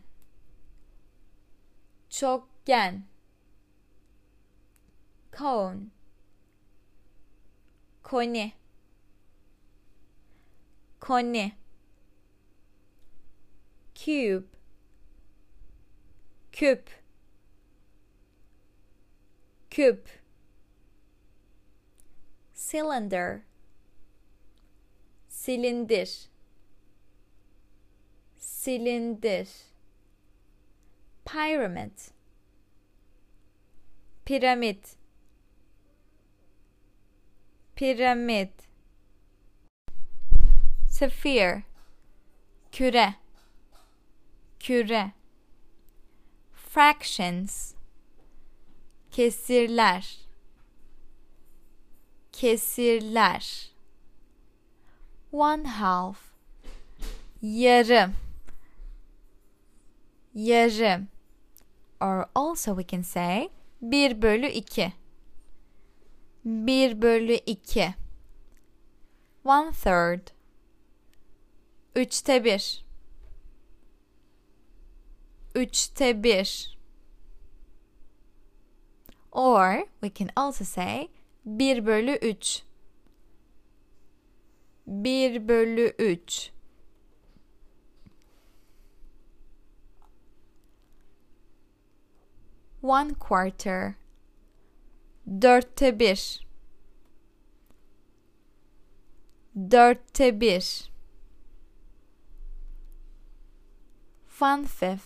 çokgen cone. Koni koni cube. Küp küp cylinder silindir. Silindir. Pyramid. Piramit. Piramit. Sphere küre. Küre. Fractions. Kesirler. Kesirler one half. Yarım. Yarım. Or also we can say 1 bölü 2 1 bölü 2 one third. Üçte bir. Üçte bir. Or we can also say 1 bölü 3 1 bölü 3 one quarter. Dörtte bir. Dörtte bir. One fifth.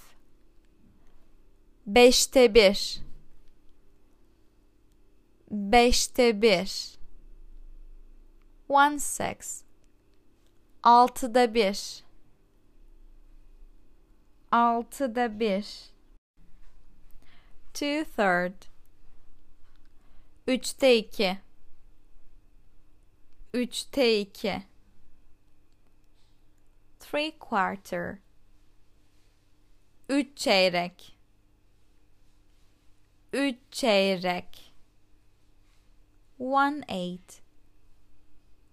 Beşte bir. Beşte bir. One six altıda bir. Altıda bir. Two third üçte iki. Üçte iki. Three quarter üç çeyrek. Üç çeyrek. One eight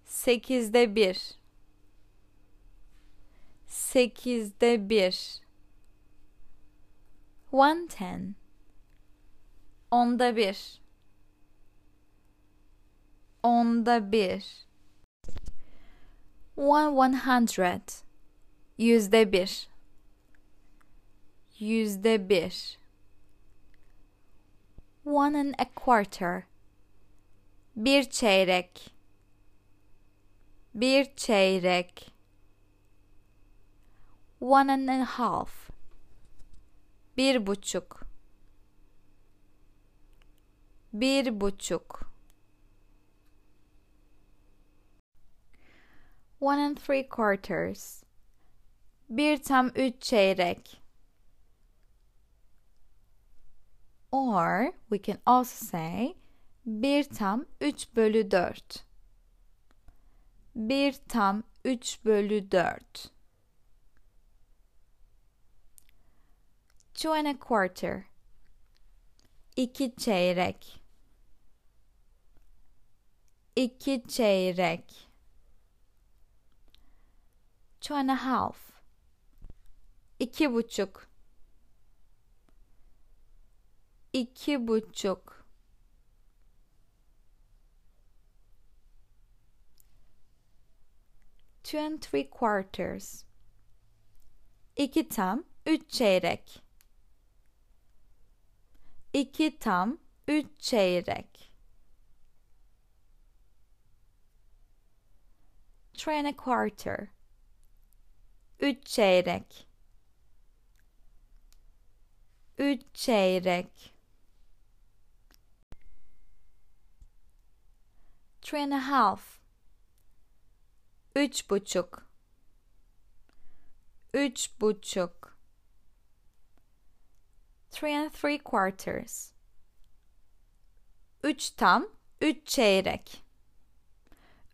sekizde bir sekizde bir. One ten. Onda bir. Onda bir. One one hundred. Yüzde bir. Yüzde bir. One and a quarter. Bir çeyrek. Bir çeyrek one and a half. Bir buçuk. Bir buçuk. One and three quarters. Bir tam üç çeyrek. Or we can also say bir tam üç bölü dört. Bir tam üç bölü dört two and a quarter. İki çeyrek. İki çeyrek. Two and a half. İki buçuk. İki buçuk. Two and three quarters. İki tam üç çeyrek iki tam üç çeyrek. Three and a quarter. Üç çeyrek. Üç çeyrek. Three and a half. Üç buçuk. Üç buçuk three and three quarters üç tam üç çeyrek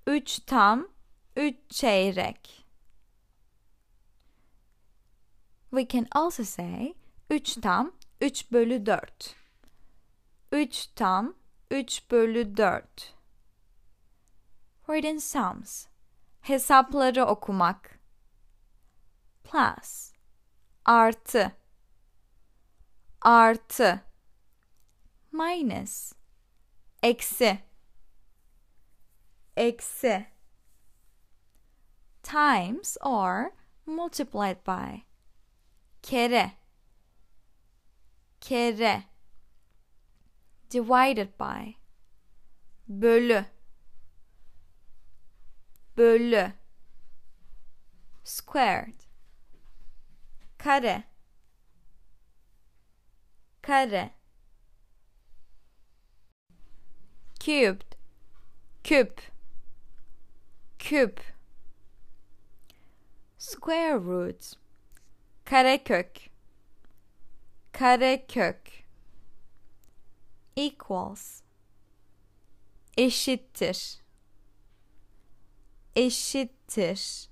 üç tam üç çeyrek We can also say 3 tam 3 bölü 4. 3 tam 3 bölü 4. Written sums. Hesapları okumak. Plus. Artı. Artı. Minus. Eksi. Eksi. Times or multiplied by kere kere divided by bölü bölü squared kare kare. Cubed. Küp. Küp. Square root karekök. Karekök. Equals. Eşittir. Eşittir